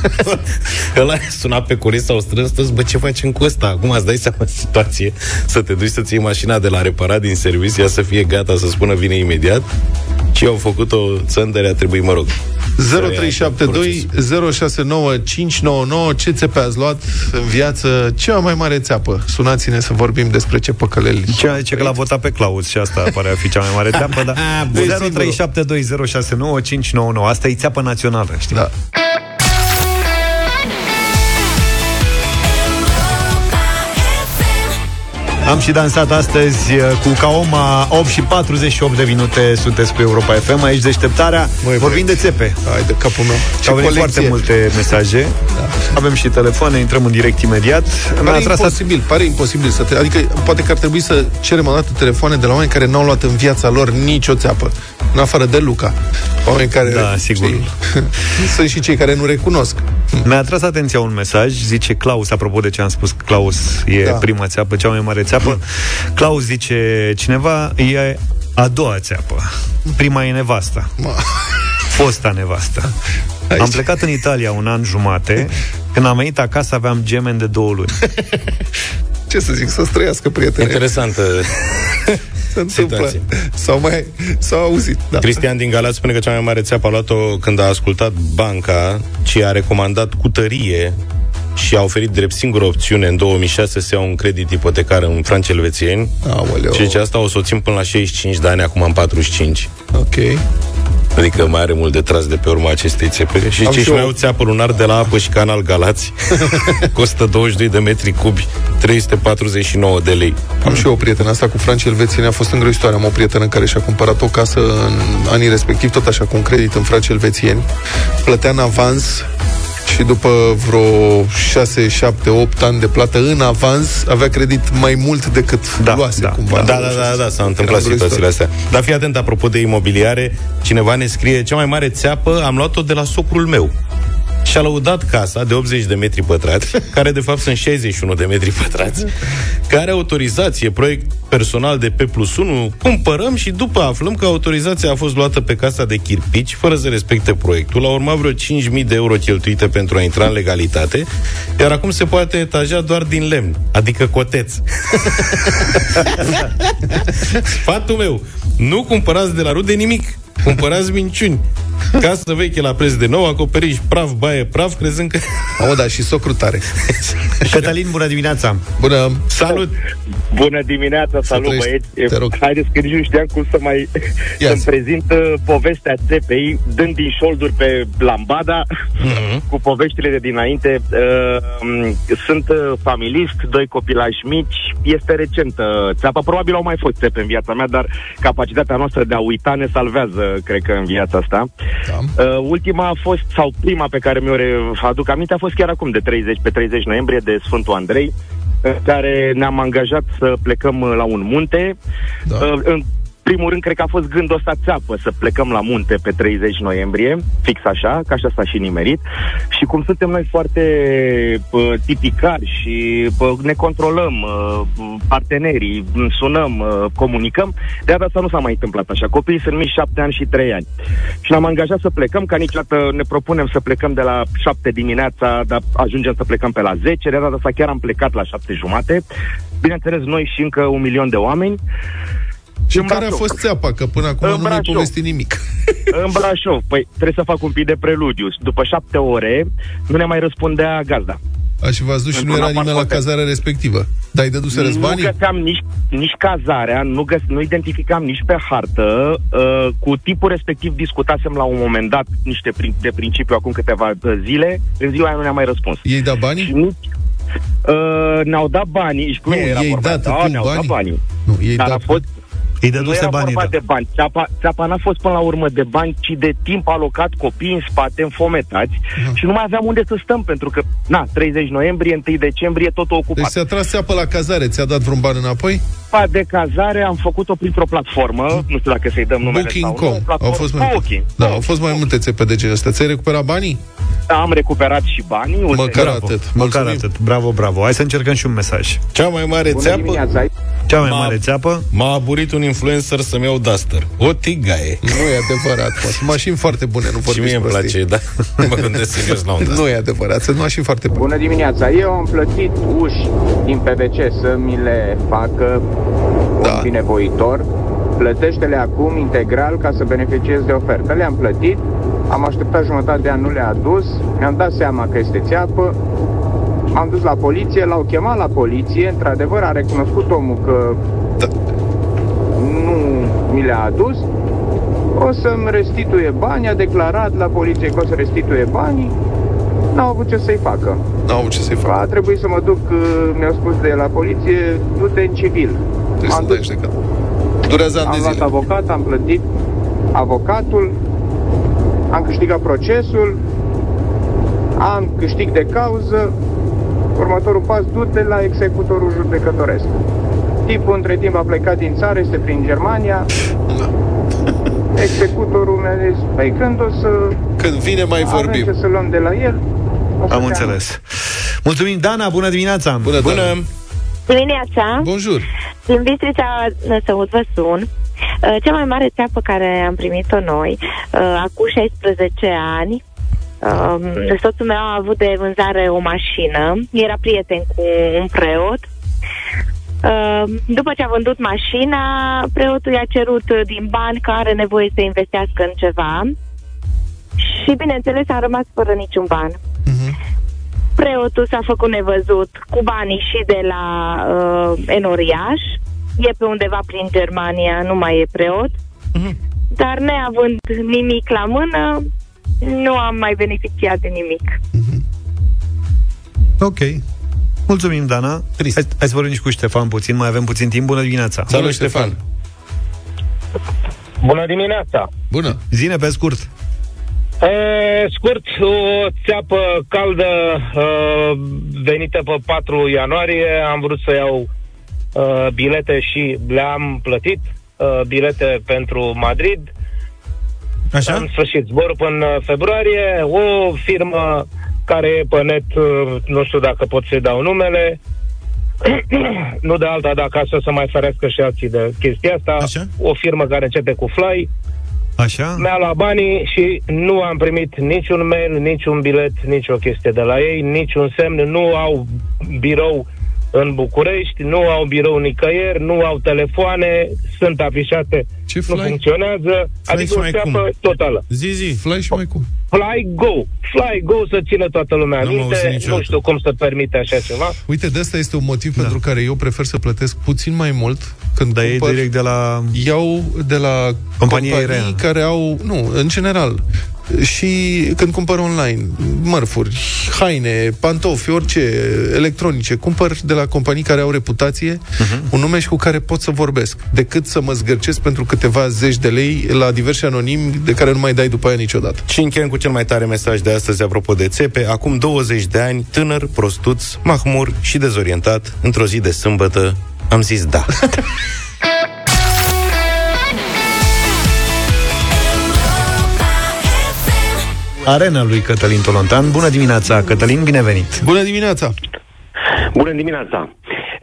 Ăla a sunat pe curent, s-au strâns toți, bă, ce facem cu ăsta? Acum îți dai seama de situație, să te duci să-ți iei mașina de la reparat din serviciu, ea să fie gata, să spună vine imediat. Și au făcut-o țândere, a trebuit, mă rog. 0372 069 599 Ce țepe ați luat în viață? Cea mai mare țeapă? Sunați-ne să vorbim despre ce păcăleli. Ceea ce că l-a votat pe Claus și asta pare a fi cea mai mare [laughs] țeapă, dar Băi, 0372069599. Asta e țeapă națională, știi? Da. Am și dansat astăzi uh, cu Kaoma 8 și 48 de minute Sunteți cu Europa FM, aici deșteptarea Măi, Vorbim de țepe Hai de capul meu. Ce Au venit foarte multe mesaje da. Avem și telefoane, intrăm în direct imediat Mi-a Pare atras imposibil, pare imposibil să te... Adică poate că ar trebui să cerem o dată telefoane de la oameni care n-au luat în viața lor nicio țeapă. În afară de Luca. Oameni care... Da, sigur. știi, [laughs] sunt și cei care nu recunosc. Mi-a atras atenția un mesaj, zice Claus, apropo de ce am spus, Claus e Da. da. prima țeapă, cea mai mare țeapă. Claus zice, cineva e a doua țeapă. Prima e nevasta. Fosta nevastă. Aici. Am plecat în Italia un an jumate. Când am venit acasă aveam gemen de două luni. Ce să zic, să-ți trăiască, prietene. Interesantă [laughs] Se întâmplă. situație. Sau mai... S-au auzit, da. Cristian din Galați spune că cea mai mare țeapă a luat-o când a ascultat banca, ci a recomandat cu tărie și a oferit drept singură opțiune în 2006 să iau un credit ipotecar în franci elvețieni. Aoleu. Și zice, asta o să o țin până la 65 de ani, acum am 45. Ok. Adică mai are mult de tras de pe urma acestei țepe. Și Am ce și și mai eu. au țeapă lunar de la apă și canal Galați. [laughs] Costă 22 de metri cubi, 349 de lei. Am și eu o prietenă asta cu franci elvețieni, a fost îngrozitoare. Am o prietenă care și-a cumpărat o casă în anii respectiv, tot așa, cu un credit în franci elvețieni. Plătea în avans și după vreo 6, 7, 8 ani de plată în avans, avea credit mai mult decât Da, luase da, cumva. Da, da, da, da, s-au întâmplat Era situațiile astea. Dar fii atent, apropo de imobiliare, cineva ne scrie, cea mai mare țeapă am luat-o de la socrul meu. Și-a lăudat casa de 80 de metri pătrați, [laughs] care de fapt sunt 61 de metri pătrați, care autorizație, proiect personal de P plus 1, cumpărăm și după aflăm că autorizația a fost luată pe casa de chirpici, fără să respecte proiectul. A urmat vreo 5.000 de euro cheltuite pentru a intra în legalitate, iar acum se poate etaja doar din lemn, adică coteț. [laughs] Sfatul meu, nu cumpărați de la rude nimic, cumpărați minciuni. Casă veche la preț de nou, acoperiș praf, baie praf, crezând că... O, da, și socru tare. [laughs] Cătălin, bună dimineața! Bună! Salut! Bună dimineața, salut trăiești, băieți. te rog. Haideți că nici nu știam cum să mai Ia să-mi zi. prezint uh, povestea țepei, dând din șolduri pe Lambada, Mhm. cu poveștile de dinainte. Uh, m, sunt uh, familist, doi copilași mici, este recentă țeapa. Probabil au mai fost țepe în viața mea, dar capacitatea noastră de a uita ne salvează, cred că, în viața asta. Da. Uh, ultima a fost, sau prima pe care mi-o re- aduc aminte, a fost chiar acum, de 30, pe 30 noiembrie, de Sfântul Andrei, în care ne-am angajat să plecăm uh, la un munte. Da. Uh, în primul rând, cred că a fost gândul ăsta țeapă să plecăm la munte pe 30 noiembrie, fix așa, ca așa s-a și nimerit. Și cum suntem noi foarte uh, tipicari și uh, ne controlăm uh, partenerii, sunăm, uh, comunicăm, de data asta nu s-a mai întâmplat așa. Copiii sunt mici 7 ani și 3 ani. Și ne-am angajat să plecăm, ca niciodată ne propunem să plecăm de la 7 dimineața, dar ajungem să plecăm pe la 10. De data asta chiar am plecat la 7 jumate. Bineînțeles, noi și încă un milion de oameni. Și În care a Brașov. fost țeapa? Că până acum În nu mi-ai Brașov. povestit nimic. [laughs] În Brașov, păi trebuie să fac un pic de preludiu. După șapte ore, nu ne mai răspundea gazda. A, și v-ați dus și nu Într-un era nimeni la apart cazarea respectivă. Dar îi dăduserăți nu banii? găseam nici, nici cazarea, nu, găs, nu identificam nici pe hartă. Uh, cu tipul respectiv discutasem la un moment dat niște prin, de principiu acum câteva uh, zile. În ziua aia nu ne-a mai răspuns. Ei da banii? Și nici, uh, ne-au dat banii. Și cum Nu, era ei vorba? dat da, tu ne-au banii? dat banii. Nu, ei Dar da a fost, Îi nu dăduse era banii, vorba da. de bani. Țeapa, țeapa n-a fost până la urmă de bani, ci de timp alocat copii în spate, înfometați Mhm. și nu mai aveam unde să stăm, pentru că, na, 30 noiembrie, 1 decembrie, totul ocupat. Deci ți-a tras țeapă la cazare, ți-a dat vreun ban înapoi?Pa de cazare am făcut-o printr-o platformă, nu știu dacă să-i dăm numele sau nu. Booking.com. platformă- Au fost mai, Booking. da, au fost mai multe țepe de genul ăsta. Ți-ai recuperat banii? Am recuperat și banii. Măcar ulterior. atât. Măcar Mulțumim. atât. Bravo, bravo. Hai să încercăm și un mesaj. Cea mai mare Bună țeapă dimineața. Cea mai M-a- mare țeapă? m-a aburit un influencer să-mi iau Duster. O tigaie. Nu e adevărat, mă. Sunt mașini foarte bune, nu Și vorbiți mie îmi prostii. place, da. [laughs] Mă gândesc serios la un Duster. Nu e adevărat, sunt mașini foarte bune. Bună dimineața! Eu am plătit uși din PVC să mi le facă Da. un binevoitor plătește-le acum integral ca să beneficiezi de ofertă. Le-am plătit, am așteptat jumătate de an, nu le-a adus, mi-am dat seama că este țeapă, m-am dus la poliție, l-au chemat la poliție, într-adevăr a recunoscut omul că nu mi le-a adus, o să-mi restituie bani, a declarat la poliție că o să restituie banii, n-au avut ce să-i facă. N-au avut ce să-i facă. A trebuit să mă duc, uh, mi-au spus de la poliție, du-te în civil. Trebuie să dai judecată. Durează ani am de luat zile. avocat, am plătit avocatul, am câștigat procesul, am câștig de cauză, următorul pas, du-te la executorul judecătoresc. Tipul între timp a plecat din țară, este prin Germania. [laughs] Executorul mi-a zis, păi când o să... Când vine mai avem vorbim. ce să luăm de la el? o să Am te înțeles. Mulțumim, Dana, bună dimineața! Bună, bună. Dimineața. Bonjour. Din Bistrița Năsăud vă sun. Uh, Cea mai mare țeapă care am primit-o noi, uh, acum 16 ani, um, soțul meu a avut de vânzare o mașină, era prieten cu un preot. Uh, După ce a vândut mașina, preotul i-a cerut uh, din bani că are nevoie să investească în ceva și, bineînțeles, a rămas fără niciun ban. Preotul s-a făcut nevăzut cu banii și de la uh, Enoriaș. E pe undeva prin Germania, nu mai e preot. Dar neavând nimic la mână, nu am mai beneficiat de nimic. Ok. Mulțumim, Dana. Trist. Hai, hai să vorbim și cu Ștefan puțin, mai avem puțin timp. Bună dimineața! Salut, Ștefan! Bună dimineața! Bună! Zine pe scurt. E, scurt, o țeapă caldă uh, venită pe 4 ianuarie. Am vrut să iau uh, bilete și le-am plătit. Uh, bilete pentru Madrid. Așa? În sfârșit, zborul până în februarie. O firmă care e pe net, uh, nu știu dacă pot să-i dau numele, [clears throat] nu de alta, dacă așa să mai ferească și alții de chestia asta. Așa? O firmă care începe cu Fly. Așa? Mi-a luat banii și nu am primit niciun mail, niciun bilet, nicio chestie de la ei, niciun semn, nu au birou în București, nu au birou nicăieri, nu au telefoane, sunt afișate, Ce nu Fly? funcționează, Fly adică și o mai ceapă cum? totală. Zi, zi. Fly și mai cum? Fly Go, Fly Go să țină toată lumea N-am auzit minte, niciodată. nu știu cum să permite așa ceva. Uite, de asta este un motiv da. pentru care eu prefer să plătesc puțin mai mult când Dar e cumpăr, direct de la... iau de la Companie companii aeriană. care au, nu, în general, și când cumpăr online mărfuri, haine, pantofi, orice electronice, cumpăr de la companii care au reputație, uh-huh. un nume și cu care pot să vorbesc, decât să mă zgârcesc pentru câteva zeci de lei la diversi anonimi de care nu mai dai după aia niciodată. Și încheiem cu cel mai tare mesaj de astăzi apropo de țepe. Acum 20 de ani, tânăr, prostuț, mahmur și dezorientat, într-o zi de sâmbătă, am zis da. [laughs] Arena lui Cătălin Tolontan. Bună dimineața, Cătălin, binevenit! Bună dimineața! Bună dimineața!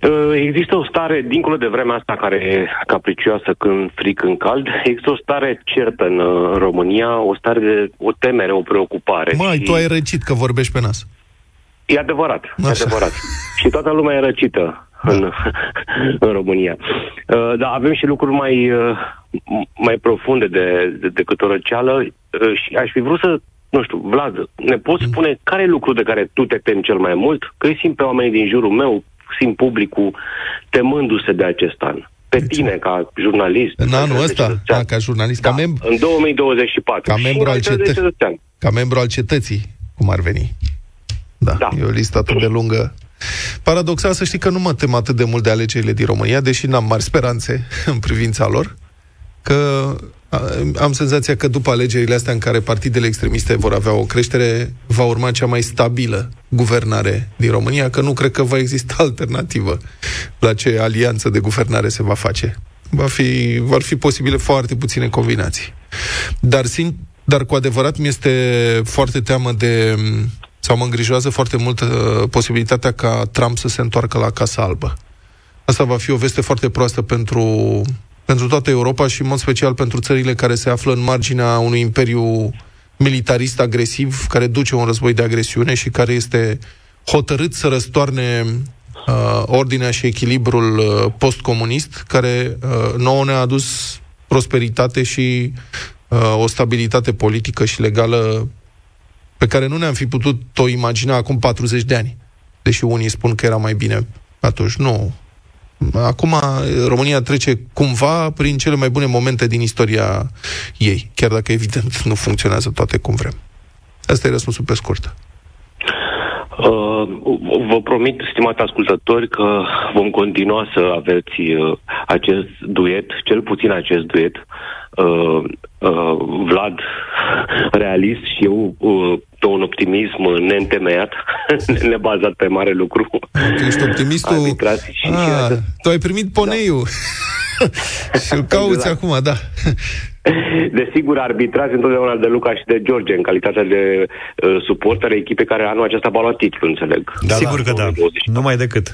Uh, Există o stare, dincolo de vremea asta care e capricioasă când fric, când cald, există o stare certă în uh, România, o stare de o temere, o preocupare. Mai, și tu ai răcit că vorbești pe nas. E adevărat, e Așa. adevărat. și toată lumea e răcită în, [laughs] în România. Uh, Dar avem și lucruri mai, uh, mai profunde de, de, decât o răceală uh, și aș fi vrut să nu știu, Vlad, ne poți spune care e lucrul de care tu te temi cel mai mult? Că îi simt pe oamenii din jurul meu, simt publicul temându-se de acest an. Pe tine, ca jurnalist. În anul ăsta, cetățean. da, ca jurnalist, ca, mem- În 2024. ca Și membru în al calitate de cetății. cetățean. Ca membru al cetății, cum ar veni. Da, da, e o listă atât de lungă. Paradoxal să știi că nu mă tem atât de mult de alegerile din România, deși n-am mari speranțe [laughs] în privința lor, că a, am senzația că după alegerile astea în care partidele extremiste vor avea o creștere, va urma cea mai stabilă guvernare din România, că nu cred că va exista alternativă la ce alianță de guvernare se va face. Va fi, vor fi posibile foarte puține combinații. Dar, sin, dar cu adevărat mi este foarte teamă de sau mă îngrijorează foarte mult uh, posibilitatea ca Trump să se întoarcă la Casa Albă. Asta va fi o veste foarte proastă pentru, pentru toată Europa și în mod special pentru țările care se află în marginea unui imperiu militarist agresiv, care duce un război de agresiune și care este hotărât să răstoarne uh, ordinea și echilibrul uh, postcomunist, care uh, nouă ne-a adus prosperitate și uh, o stabilitate politică și legală pe care nu ne-am fi putut o imagina acum 40 de ani. Deși unii spun că era mai bine atunci. Nu. Acum România trece cumva prin cele mai bune momente din istoria ei, chiar dacă evident nu funcționează toate cum vrem. Asta e răspunsul pe scurt. Uh, vă promit, stimate ascultători, că vom continua să aveți uh, acest duet, cel puțin acest duet, uh, uh, Vlad realist și eu uh, pe un optimism neîntemeiat, [laughs] nebazat pe mare lucru. Ești optimistul... Arbitrați și, Ah, și tu ai primit poneiul. [laughs] și îl cauți Exact. acum, da. [laughs] Desigur, arbitrați întotdeauna de Luca și de George în calitatea de uh, suporter a echipei care anul acesta va lua titlu, înțeleg. Da, Sigur că da. Numai decât.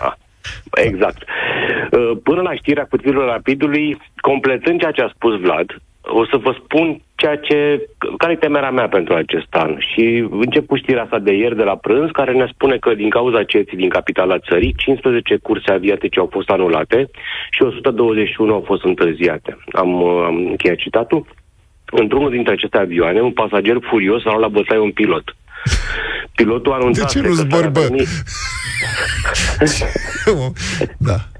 Exact. Uh, Până la știrea cu titlul rapidului, completând ceea ce a spus Vlad, o să vă spun ceea ce, care e temerea mea pentru acest an. Și încep cu știrea asta de ieri de la prânz, care ne spune că din cauza ceții din capitala țării, 15 curse aviatice au fost anulate și 121 au fost întârziate. Am, uh, am încheiat citatul. Într-unul dintre aceste avioane, un pasager furios a luat la bătaie un pilot. Pilotul a anunțat De ce nu că zbori, s-ar bă? veni- da. [laughs]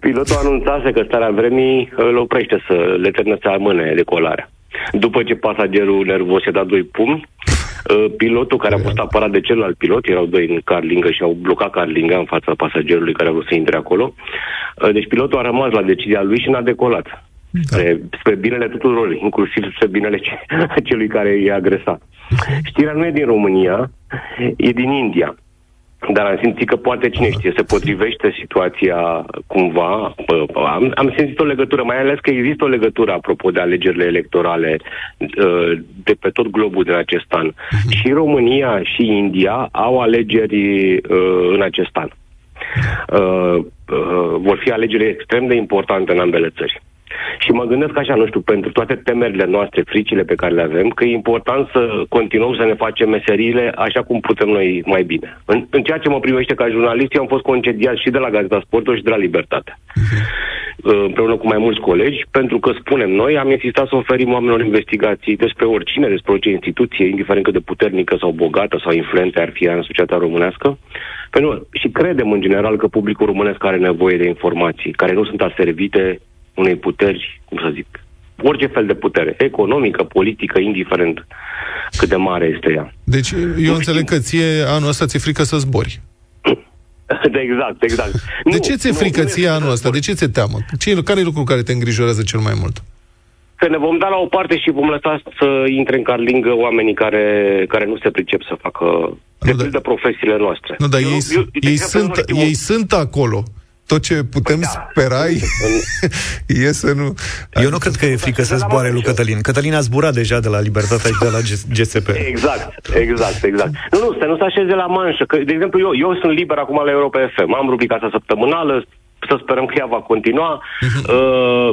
Pilotul anunțase că starea vremii îl oprește să le termină să amâne decolarea. După ce pasagerul nervos i-a dat doi pumni, uh, pilotul care a fost apărat de celălalt pilot, erau doi în carlingă și au blocat carlinga în fața pasagerului care a vrut să intre acolo, uh, deci pilotul a rămas la decizia lui și n-a decolat. Spre, spre binele tuturor, inclusiv spre binele ce, [laughs] celui care i-a agresat. Știrea nu e din România, e din India. Dar am simțit că poate cine știe, se potrivește situația cumva. Bă, Am, am simțit o legătură, mai ales că există o legătură apropo de alegerile electorale uh, de pe tot globul din acest an. Și România și India au alegeri uh, în acest an. Uh, uh, vor fi alegeri extrem de importante în ambele țări. Și mă gândesc așa, nu știu, pentru toate temerile noastre, fricile pe care le avem, că e important să continuăm să ne facem meseriile așa cum putem noi mai bine. În, în ceea ce mă privește ca jurnalist, eu am fost concediat și de la Gazeta Sportul și de la Libertate. Uh, împreună cu mai mulți colegi, pentru că spunem noi, am insistat să oferim oamenilor investigații despre oricine, despre orice instituție, indiferent cât de puternică sau bogată sau influentă ar fi ea în societatea românească. Pentru, și credem în general că publicul românesc are nevoie de informații care nu sunt aservite unei puteri, cum să zic, orice fel de putere, economică, politică, indiferent cât de mare este ea. Deci eu înțeleg că ție anul ăsta ți-e frică să zbori. [laughs] De exact, exact. De ce ți-e frică ție anul ăsta? De ce ți-e teamă? Ce, care e lucrul care te îngrijorează cel mai mult? Că ne vom da la o parte și vom lăsa să intre în carlingă oamenii care, care nu se pricep să facă de pildă profesiile noastre. Nu, dar Eu ei, eu, ei, de exemplu, sunt, nu știu- ei sunt acolo. Tot ce putem spera [laughs] e să nu... Eu nu cred că e frică să zboare lui Cătălin. Cătălin a zburat deja de la Libertatea și de la G- GSP. Exact, exact, exact. Nu, nu, să nu se așeze la manșă. Că, de exemplu, eu, eu sunt liber acum la Europa FM. Am rubrica asta săptămânală, să sperăm că ea va continua. Uh,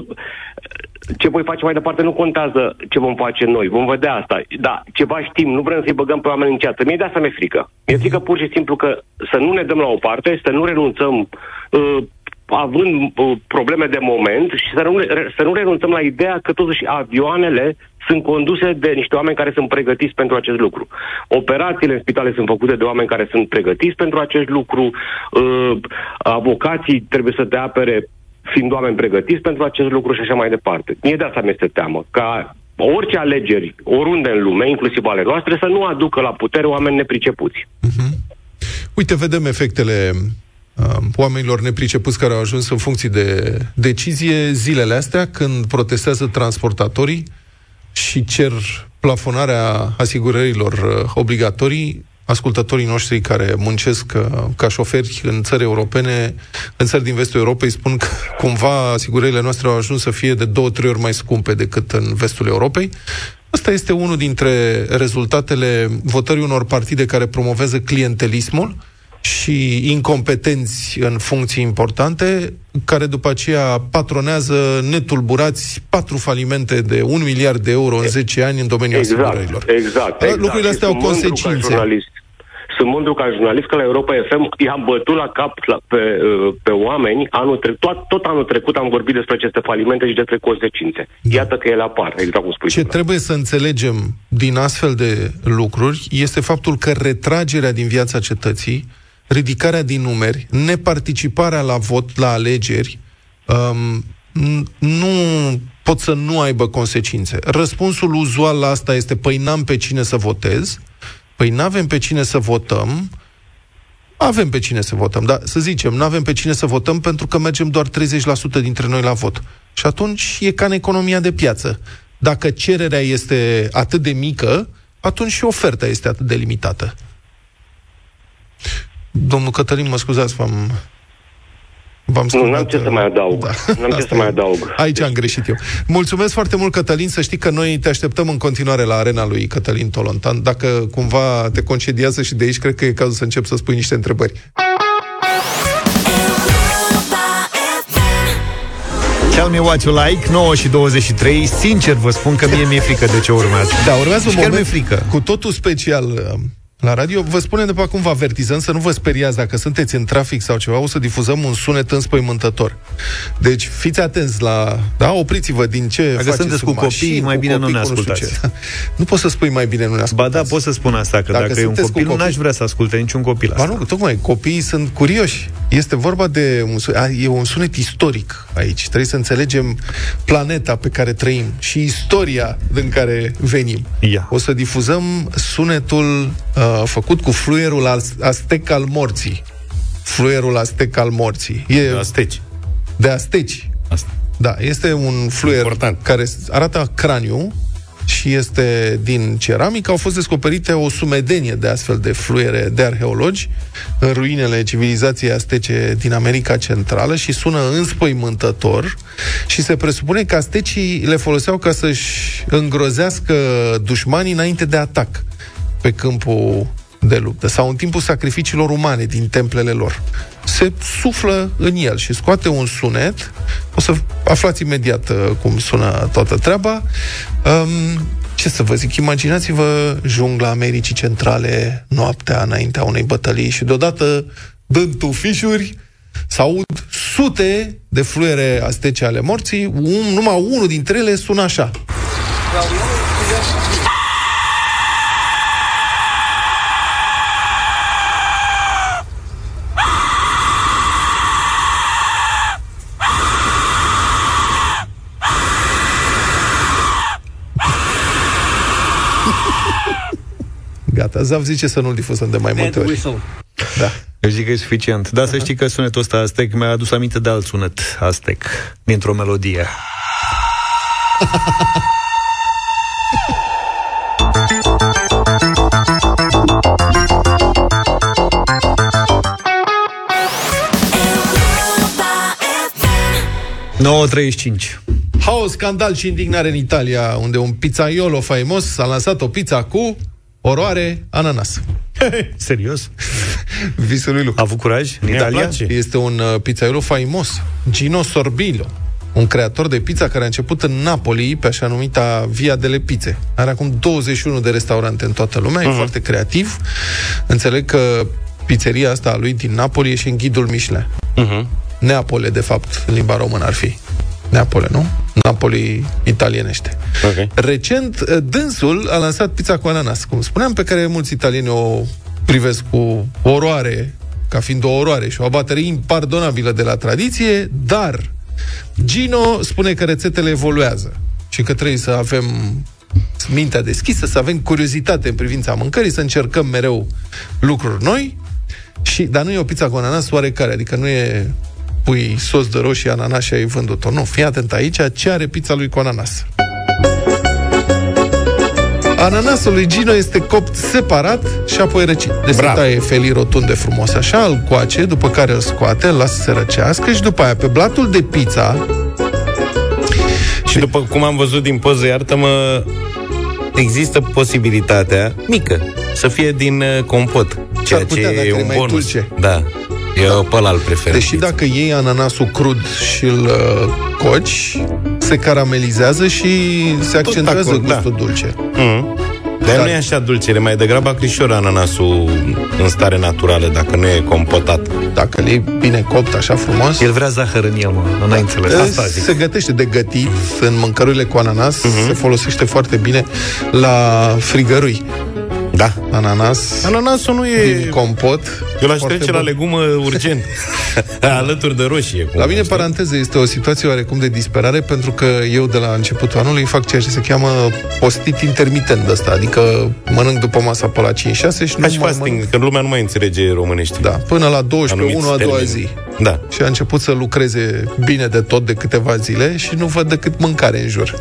ce voi face mai departe nu contează ce vom face noi. Vom vedea asta. Da, ceva știm, nu vrem să-i băgăm pe oameni în ceață. Mie de asta mi-e frică. Mi-e frică pur și simplu că să nu ne dăm la o parte, să nu renunțăm uh, având uh, probleme de moment și să nu, re- să nu renunțăm la ideea că totuși avioanele sunt conduse de niște oameni care sunt pregătiți pentru acest lucru. Operațiile în spitale sunt făcute de oameni care sunt pregătiți pentru acest lucru. Uh, avocații trebuie să te apere fiind oameni pregătiți pentru acest lucru și așa mai departe. Mie de asta mi-este teamă, ca orice alegeri, oriunde în lume, inclusiv ale noastre, să nu aducă la putere oameni nepricepuți. Uite, vedem efectele uh, oamenilor nepricepuți care au ajuns în funcții de decizie zilele astea când protestează transportatorii și cer plafonarea asigurărilor uh, obligatorii ascultătorii noștri care muncesc uh, ca șoferi în țări europene, în țări din vestul Europei, spun că cumva asigurările noastre au ajuns să fie de două, trei ori mai scumpe decât în vestul Europei. Asta este unul dintre rezultatele votării unor partide care promovează clientelismul și incompetenți în funcții importante, care după aceea patronează netulburați patru falimente de un miliard de euro în 10 ani în domeniul Exact, asigurărilor. exact, exact. Lucrurile Și astea au sunt mândru ca consecințe. Jurnalist. sunt mândru ca jurnalist că la Europa FM i-am bătut la cap la, pe, uh, pe oameni. Anul tre- tot, tot anul trecut am vorbit despre aceste falimente și despre consecințe. Iată că ele apar, exact cum spui. Ce tu. trebuie să înțelegem din astfel de lucruri este faptul că retragerea din viața cetății, ridicarea din numeri, neparticiparea la vot, la alegeri, um, n- nu pot să nu aibă consecințe. Răspunsul uzual la asta este, păi n-am pe cine să votez, păi n-avem pe cine să votăm, avem pe cine să votăm, dar să zicem, nu avem pe cine să votăm pentru că mergem doar 30% dintre noi la vot. Și atunci e ca în economia de piață. Dacă cererea este atât de mică, atunci și oferta este atât de limitată. Domnul Cătălin, mă scuzați, v-am... V-am Nu, n-am ce să mai adaug. Da. N-am ce Asta să mai e. adaug. Aici am greșit eu. Mulțumesc foarte mult, Cătălin. Să știi că noi te așteptăm în continuare la arena lui Cătălin Tolontan. Dacă cumva te concediază și de aici, cred că e cazul să încep să spui niște întrebări. Tell me what you like, 9 și 23 Sincer vă spun că mie mi-e frică de ce urmează Da, urmează un și chiar moment mi-e frică cu totul special uh, la radio. Vă spunem de pe acum, vă avertizăm să nu vă speriați dacă sunteți în trafic sau ceva, o să difuzăm un sunet înspăimântător. Deci fiți atenți la... Da, opriți-vă din ce Dacă faceți sunteți sub cu copii, mașini, mai cu bine nu copii, ne cu știu ascultați. ce. [laughs] Nu poți să spui mai bine nu ne Ba ascultați. da, pot să spun asta, că Dacă dacă, e un sunteți cu copil, copii- n-aș vrea să asculte niciun copil Ba asta. nu, tocmai, copiii sunt curioși. Este vorba de un, su- a, e un sunet istoric aici. Trebuie să înțelegem planeta pe care trăim și istoria din care venim. Ia. O să difuzăm sunetul uh, făcut cu fluierul az- aztec al morții. Fluierul aztec al morții. E Asteci. de asteci. Asta. Da, este un fluier Important. care arată craniu și este din ceramică. Au fost descoperite o sumedenie de astfel de fluiere de arheologi în ruinele civilizației astece din America Centrală și sună înspăimântător și se presupune că astecii le foloseau ca să-și îngrozească dușmanii înainte de atac pe câmpul de luptă sau în timpul sacrificiilor umane din templele lor. Se suflă în el și scoate un sunet. O să aflați imediat uh, cum sună toată treaba. Um, ce să vă zic, imaginați-vă jungla Americii Centrale noaptea înaintea unei bătălii și deodată dând tufișuri să aud sute de fluiere astece ale morții, un, numai unul dintre ele sună așa. Gata, Zav zice să nu-l difuzăm de mai multe ori. Da. Eu zic că e suficient. Dar să știi că sunetul ăsta Aztec mi-a adus aminte de alt sunet Aztec, dintr-o melodie. ...9.35. Haos, scandal și indignare în Italia, unde un pizzaiolo faimos a lansat o pizza cu oroare ananas. Serios? [laughs] Visul lui Luca. A avut curaj în Mi-a Italia? place. Este un uh, pizzaiolo faimos, Gino Sorbillo, un creator de pizza care a început în Napoli, pe așa numita Via delle Pizze. Are acum 21 de restaurante în toată lumea, Mhm. uh-huh. e foarte creativ. Înțeleg că pizzeria asta a lui din Napoli e și în ghidul Michelin. Uh-huh. Neapole, de fapt, în limba română ar fi. Neapole, nu? Napoli italienește. Ok. Recent, uh, dânsul a lansat pizza cu ananas, cum spuneam, pe care mulți italieni o privesc cu oroare, ca fiind o oroare și o abatere impardonabilă de la tradiție, dar Gino spune că rețetele evoluează și că trebuie să avem mintea deschisă, să avem curiozitate în privința mâncării, să încercăm mereu lucruri noi, și, dar nu e o pizza cu ananas oarecare, adică nu e pui sos de roșii, ananas și ai vândut-o. Nu, fii atent aici, ce are pizza lui cu ananas. Ananasul lui Gino este copt separat și apoi răcit. Deci se Bravo. taie felii rotunde frumos așa, îl coace, după care îl scoate, îl lasă să se răcească și după aia pe blatul de pizza Și după cum am văzut din poză, iartă-mă, există posibilitatea mică să fie din uh, compot, ceea ce putea, dacă e e un mai bonus. dulce. Da. Eu pe ăla îl prefer. Deși dacă iei ananasul crud și îl uh, coci, se caramelizează și se accentuează acolo, da. gustul dulce. Mm. Dar nu e așa dulce, e mai degrabă acrișor ananasul în stare naturală, dacă nu e compotat. Dacă e bine copt așa frumos. El vrea zahăr în el, mă, n-ai înțeles. Asta zic. Se gătește de gătit în mâncărurile cu ananas, se folosește foarte bine la frigărui. Da. Ananas. Ananasul nu e... Din compot. Eu l-aș Foarte trece la bun. legumă urgent. [laughs] Alături de roșie. Cum La mine, paranteză, este o situație oarecum de disperare pentru că eu de la începutul anului fac ceea ce se cheamă postit intermitent de ăsta, adică mănânc după masa pe la 5-6 și Ca nu și mai fasting, mănânc. că lumea nu mai înțelege românește. Da, până la 12, Anumiți 1 a doua termeni. zi. Da. Și a început să lucreze bine de tot de câteva zile și nu văd decât mâncare în jur.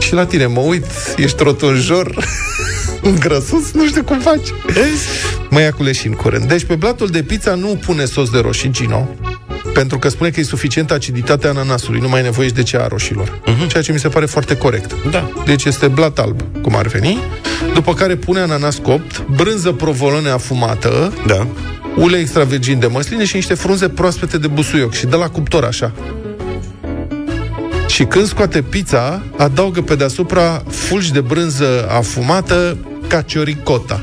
Și la tine mă uit, ești rotunjor, [laughs] îngrăsus, nu știu cum faci. Mă ia cu leșin curând. Deci pe platul de pizza nu pune sos de roșii Gino, pentru că spune că e suficientă aciditatea ananasului, nu mai ai nevoie și de cea a roșilor. Ceea ce mi se pare foarte corect. Da. Deci este blat alb, cum ar veni. După care pune ananas copt, brânză provolone afumată, Da. ulei extra virgin de măsline și niște frunze proaspete de busuioc și de la cuptor așa. Și când scoate pizza, adaugă pe deasupra fulgi de brânză afumată cacioricota.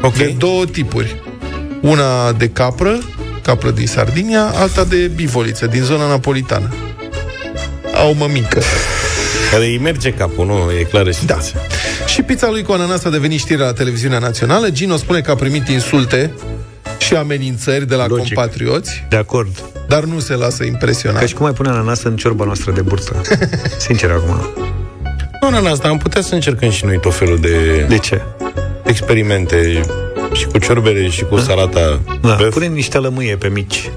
Ok. De două tipuri. Una de capră, capră din Sardinia, alta de bivoliță, din zona napolitană. Au mămică. Care îi merge capul, nu? E clară și Da. Și pizza lui cu ananas a devenit știre la televiziunea națională. Gino spune că a primit insulte și amenințări de la Logic. compatrioți, De acord. dar nu se lasă impresionat. Ca și cum ai pune ananas în ciorba noastră de burtă. [laughs] Sincer acum. Nu, ananas, dar am putea să încercăm și noi tot felul de De ce? experimente și cu ciorbele și cu salata Da, băf. pune niște lămâie pe mici.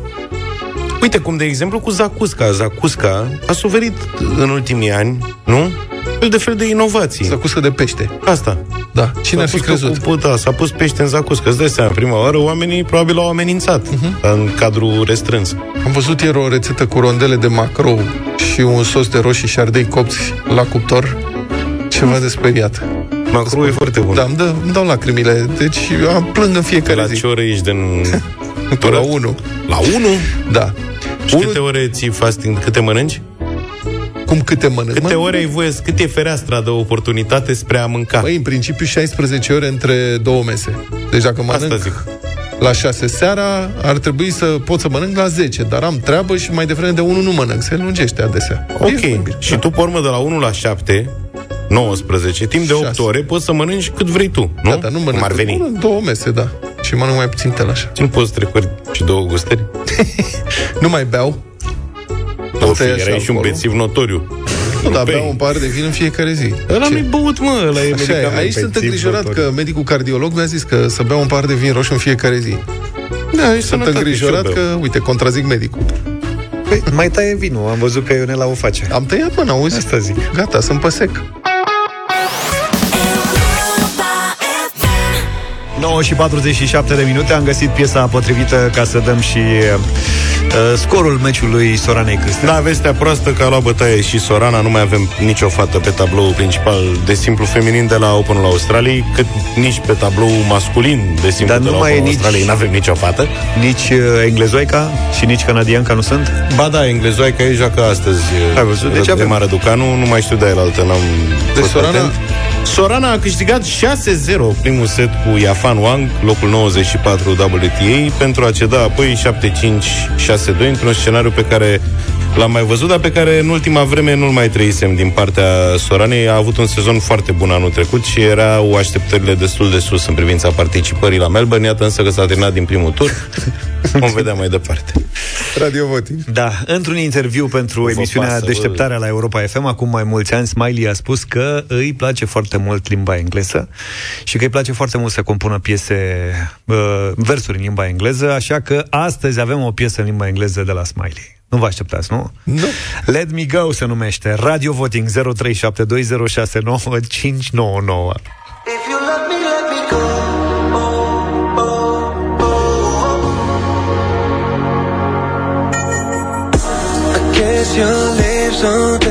Uite, cum de exemplu cu Zacusca. Zacusca a suferit în ultimii ani, nu? Fel de fel de inovații. Zacuscă de pește. Asta. Da, cine ar fi S-a pus crezut? Cu, da, s-a pus pește în Zacusca. Îți dai seama, prima oară oamenii probabil l-au amenințat Mhm. în cadrul restrâns. Am văzut ieri o rețetă cu rondele de macrou și un sos de roșii și ardei copți la cuptor. Ceva de speriat. Macrou e foarte bun. Da, îmi, dă, îmi dau lacrimile. Deci eu am plâng în fiecare La zi. ce oră ești din... [laughs] Pe la 1. La 1? Da. Și câte ore ții fasting? Câte mănânci? Cum câte mănânc? Câte Mă- ore ai voie? Cât e fereastra de oportunitate spre a mânca? Măi, în principiu 16 ore între două mese. Deci dacă mănânc Asta zic. la 6 seara, ar trebui să pot să mănânc la 10, dar am treabă și mai devreme de 1 nu mănânc. Se lungește adesea. E Ok. posibil. Și tu, pe urmă, de la 1 la 7, 19, timp de 8 Șase. ore, poți să mănânci cât vrei tu, nu? Gata, nu mănânc. Cum ar veni. Mănânc două mese, da. Și mănânc mai puțin tel așa. Nu poți trecări și două gustări? [laughs] Nu mai beau. O Tot fi, tăia și erai și un alcoolul. bețiv notoriu. Nu, dar bei. beau un pahar de vin în fiecare zi. Ăla Ce? mi-e băut, mă, ăla e Așa e. medicament. Aici sunt bețiv îngrijorat notoriu. că medicul cardiolog mi-a zis că să beau un pahar de vin roșu în fiecare zi. Da, aici Sunt îngrijorat că, uite, contrazic medicul. Păi, mai taie vinul. Am văzut că Ionela o face. Am tăiat, mă, n-auzi? Asta zic. Gata, sunt pe sec. 9 și 47 de minute Am găsit piesa potrivită ca să dăm și uh, Scorul meciului Soranei Câstea Da, vestea proastă că a luat bătaie și Sorana, nu mai avem nicio fată pe tabloul principal de simplu feminin de la Openul Australiei, cât nici pe tabloul masculin de simplu Dar de nu la mai e Openul nici- Australiei, nu avem nicio fată. Nici uh, englezoica și nici canadianca nu sunt Ba da, englezoica e joacă astăzi. Ai văzut? Deci Deci avem- Emma Răducanu, nu mai știu de el altă, n-am Deci fost Sorana- atent. Sorana a câștigat 6-0 primul set cu Yafan Wang, locul 94 WTA, pentru a ceda apoi 7-5-6-2 într-un scenariu pe care l-am mai văzut, dar pe care în ultima vreme nu-l mai trăisem din partea Soranei. A avut un sezon foarte bun anul trecut și erau așteptările destul de sus în privința participării la Melbourne. Iată însă că s-a terminat din primul tur. [laughs] Vom vedea mai departe. Radio Voting. Da, într-un interviu pentru emisiunea pasă, bă. Deșteptarea la Europa FM, acum mai mulți ani, Smiley a spus că îi place foarte mult limba engleză și că îi place foarte mult să compună piese, uh, versuri în limba engleză, așa că astăzi avem o piesă în limba engleză de la Smiley. Nu vă așteptați, nu? Nu. Let Me Go se numește. Radio Voting 0372069599. If you let me, let me go. I guess your lips don't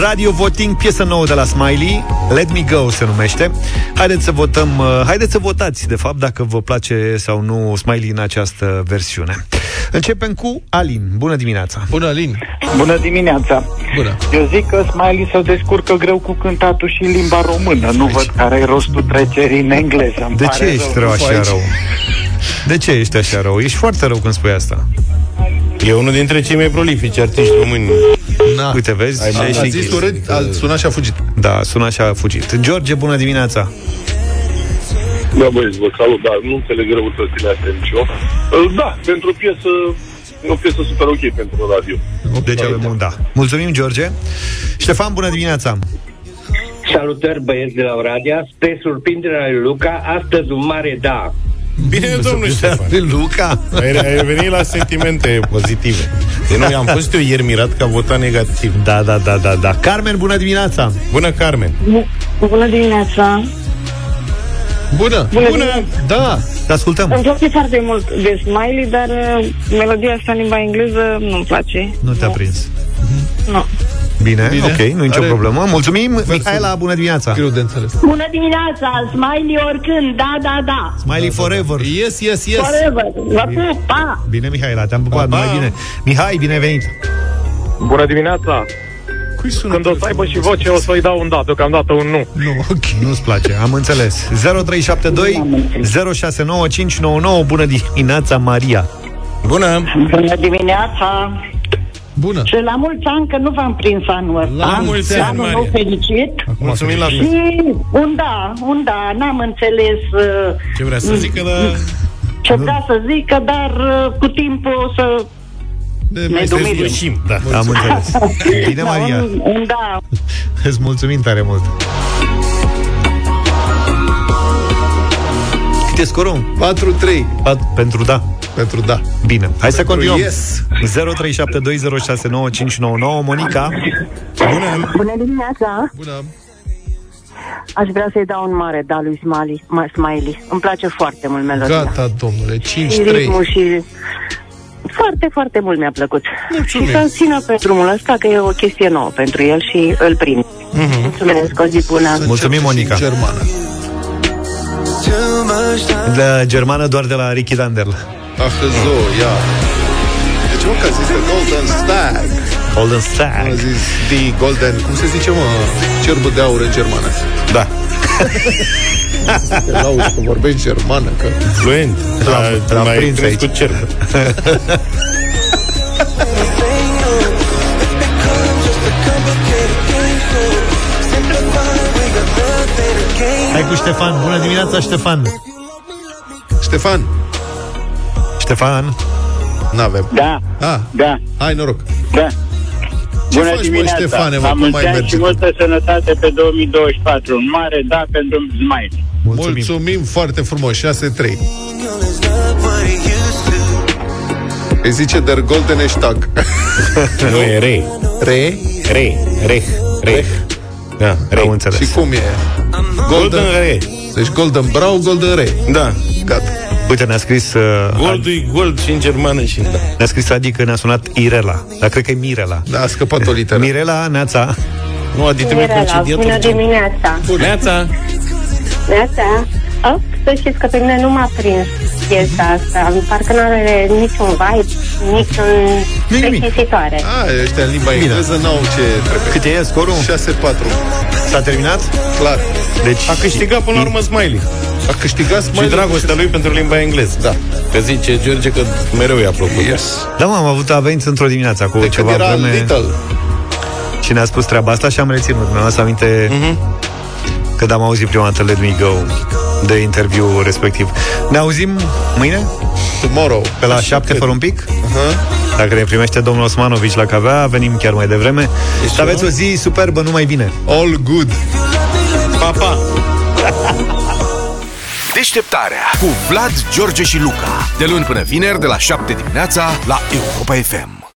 Radio Voting, piesă nouă de la Smiley Let Me Go se numește Haideți să votăm, uh, haideți să votați De fapt, dacă vă place sau nu Smiley în această versiune Începem cu Alin, bună dimineața Bună, Alin Bună dimineața! Bună! Eu zic că Smiley se descurcă greu cu cântatul și în limba română. Nu văd care e rostul trecerii în engleză. Îmi De pare ce ești rău așa Aici. rău? De ce ești așa rău? Ești foarte rău când spui asta E unul dintre cei mai prolifici artiști români. Na. Uite, vezi? Ai- Și- a- a și- zis urât, a sunat și a fugit. Da, sună și a fugit George, bună dimineața Da, băieți, vă salut, dar nu înțeleg răutățile astea nici eu. Uh, Da, pentru o piesă, e o piesă super ok pentru radio. Deci avem un da Mulțumim, George Ștefan, bună dimineața Salutări băieți de la Oradea, spre surprinderea lui Luca, astăzi un mare da. Bine, domnul Ștefan. Luca. Ai, ai venit la sentimente pozitive. De noi am fost eu ieri mirat că a votat negativ. Da, da, da, da, da. Carmen, bună dimineața! Bună, Carmen! Bună dimineața! Bună! Bună! Bună! Da, te ascultăm. Îmi place foarte mult de Smiley, dar uh, melodia asta în limba engleză nu-mi place. Nu te-a prins. Nu. Bine, Bine. ok, nu nicio Are- problemă. Mulțumim, Mihaela, bună dimineața! Greu de înțeles. Bună dimineața, Smiley oricând, da, da, da. Smiley forever. Yes, yes, yes. Forever, vă pup, pa! Bine, Mihaela, te-am pupat, mai bine. Mihai, bine venit! Bună dimineața! Cui sună Când o să aibă și voce, o să-i dau un da, deocamdată un nu. Nu, ok. Nu-ți place, am înțeles. 0372 069599 Bună dimineața, Maria! Bună! Bună dimineața! Bună! Și la mulți ani că nu v-am prins anul ăsta. La mulți ani, Anul Maria. nou fericit. Mulțumim la fel. Și un da, un da, n-am înțeles uh, Ce vrea să zică, dar... ce vrea să zică, dar uh, cu timpul o să ne mai dumirim. sfârșim, da, am înțeles. [laughs] Bine, Da, Maria! un, un da. Îți mulțumim tare mult! Cât e scorul? 4-3 Pentru da Pentru da Bine, hai să Pentru continuăm yes. 0372069599 Monica Bună! Bună dimineața! Bună! Aș vrea să-i dau un mare da lui Smiley. Ma- Smiley. Îmi place foarte mult melodia. Gata, domnule, 5-3 Și ritmul și... Foarte, foarte mult mi-a plăcut. Mulțumim. Și să țină pe drumul ăsta, că e o chestie nouă pentru el și îl prind. Mhm. Mulțumesc, o zi bună! Mulțumim, Monica Germană De germană doar de la Ricky Dander Ach, zo, ia Deci mă, că a zis de Golden Stag Golden Stag A zis The Golden, cum se zice, mă, cerbul de aur în germană Da Te [laughs] lauzi că vorbești germană că... Fluent L-am- l-am mai prins crescut aici. cerb. [laughs] Hai cu Ștefan. Bună dimineața, Ștefan. Ștefan. Ștefan. N-avem. Da. Ah, da. Hai noroc. Da. Ce Bună faci, mă, dimineața. Ștefane, mă, La cum mulți mai ani merge și tu? multă sănătate pe 2024. Un mare da pentru Smile. Mulțumim, Mulțumim foarte frumos. 6-3. Îi zice Der Golden Hashtag. [laughs] Nu, e Re. Re? Re. Reh. Reh. Da, Re. Am înțeles. Și cum e? Golden Re. Deci Golden Brown, Golden Re. Da. Gata. Uite, ne-a scris... Uh, Goldul e gold și în germană și în da. Ne-a scris Adi că ne-a sunat Irela. Dar cred că e Mirela. Da, a scăpat o literă. Mirela, Neața. Nu, Adi, trebuie Mirela, concediat bună orice. dimineața. Neața. Neața. Oh, să știți că pe mine nu m-a prins piesa asta. Parcă nu are niciun vibe, niciun plictisitoare. A, ăștia în limba engleză n-au ce trebuie. Cât e scorul? 6-4. S-a terminat? Clar. Deci... A câștigat până la urmă Smiley. A câștigat Și Smiley. dragostea lui pentru limba engleză. Da. Că zice George că mereu i-a plăcut. Yes. Da, mă, am avut avenți într-o dimineață cu De ceva când era vreme little. și ne-a spus treaba asta și am reținut. Mi-am adus aminte Mhm. Când am auzit prima dată Let Me Go de interviu respectiv. Ne auzim mâine? Tomorrow. Pe la 7 fără un pic? Uh-huh. Dacă ne primește domnul Osmanovici la cavea, venim chiar mai devreme. Să aveți o zi superbă, numai bine. All good. Pa, pa! Deșteptarea cu Vlad, George și Luca. De luni până vineri, de la 7 dimineața, la Europa FM.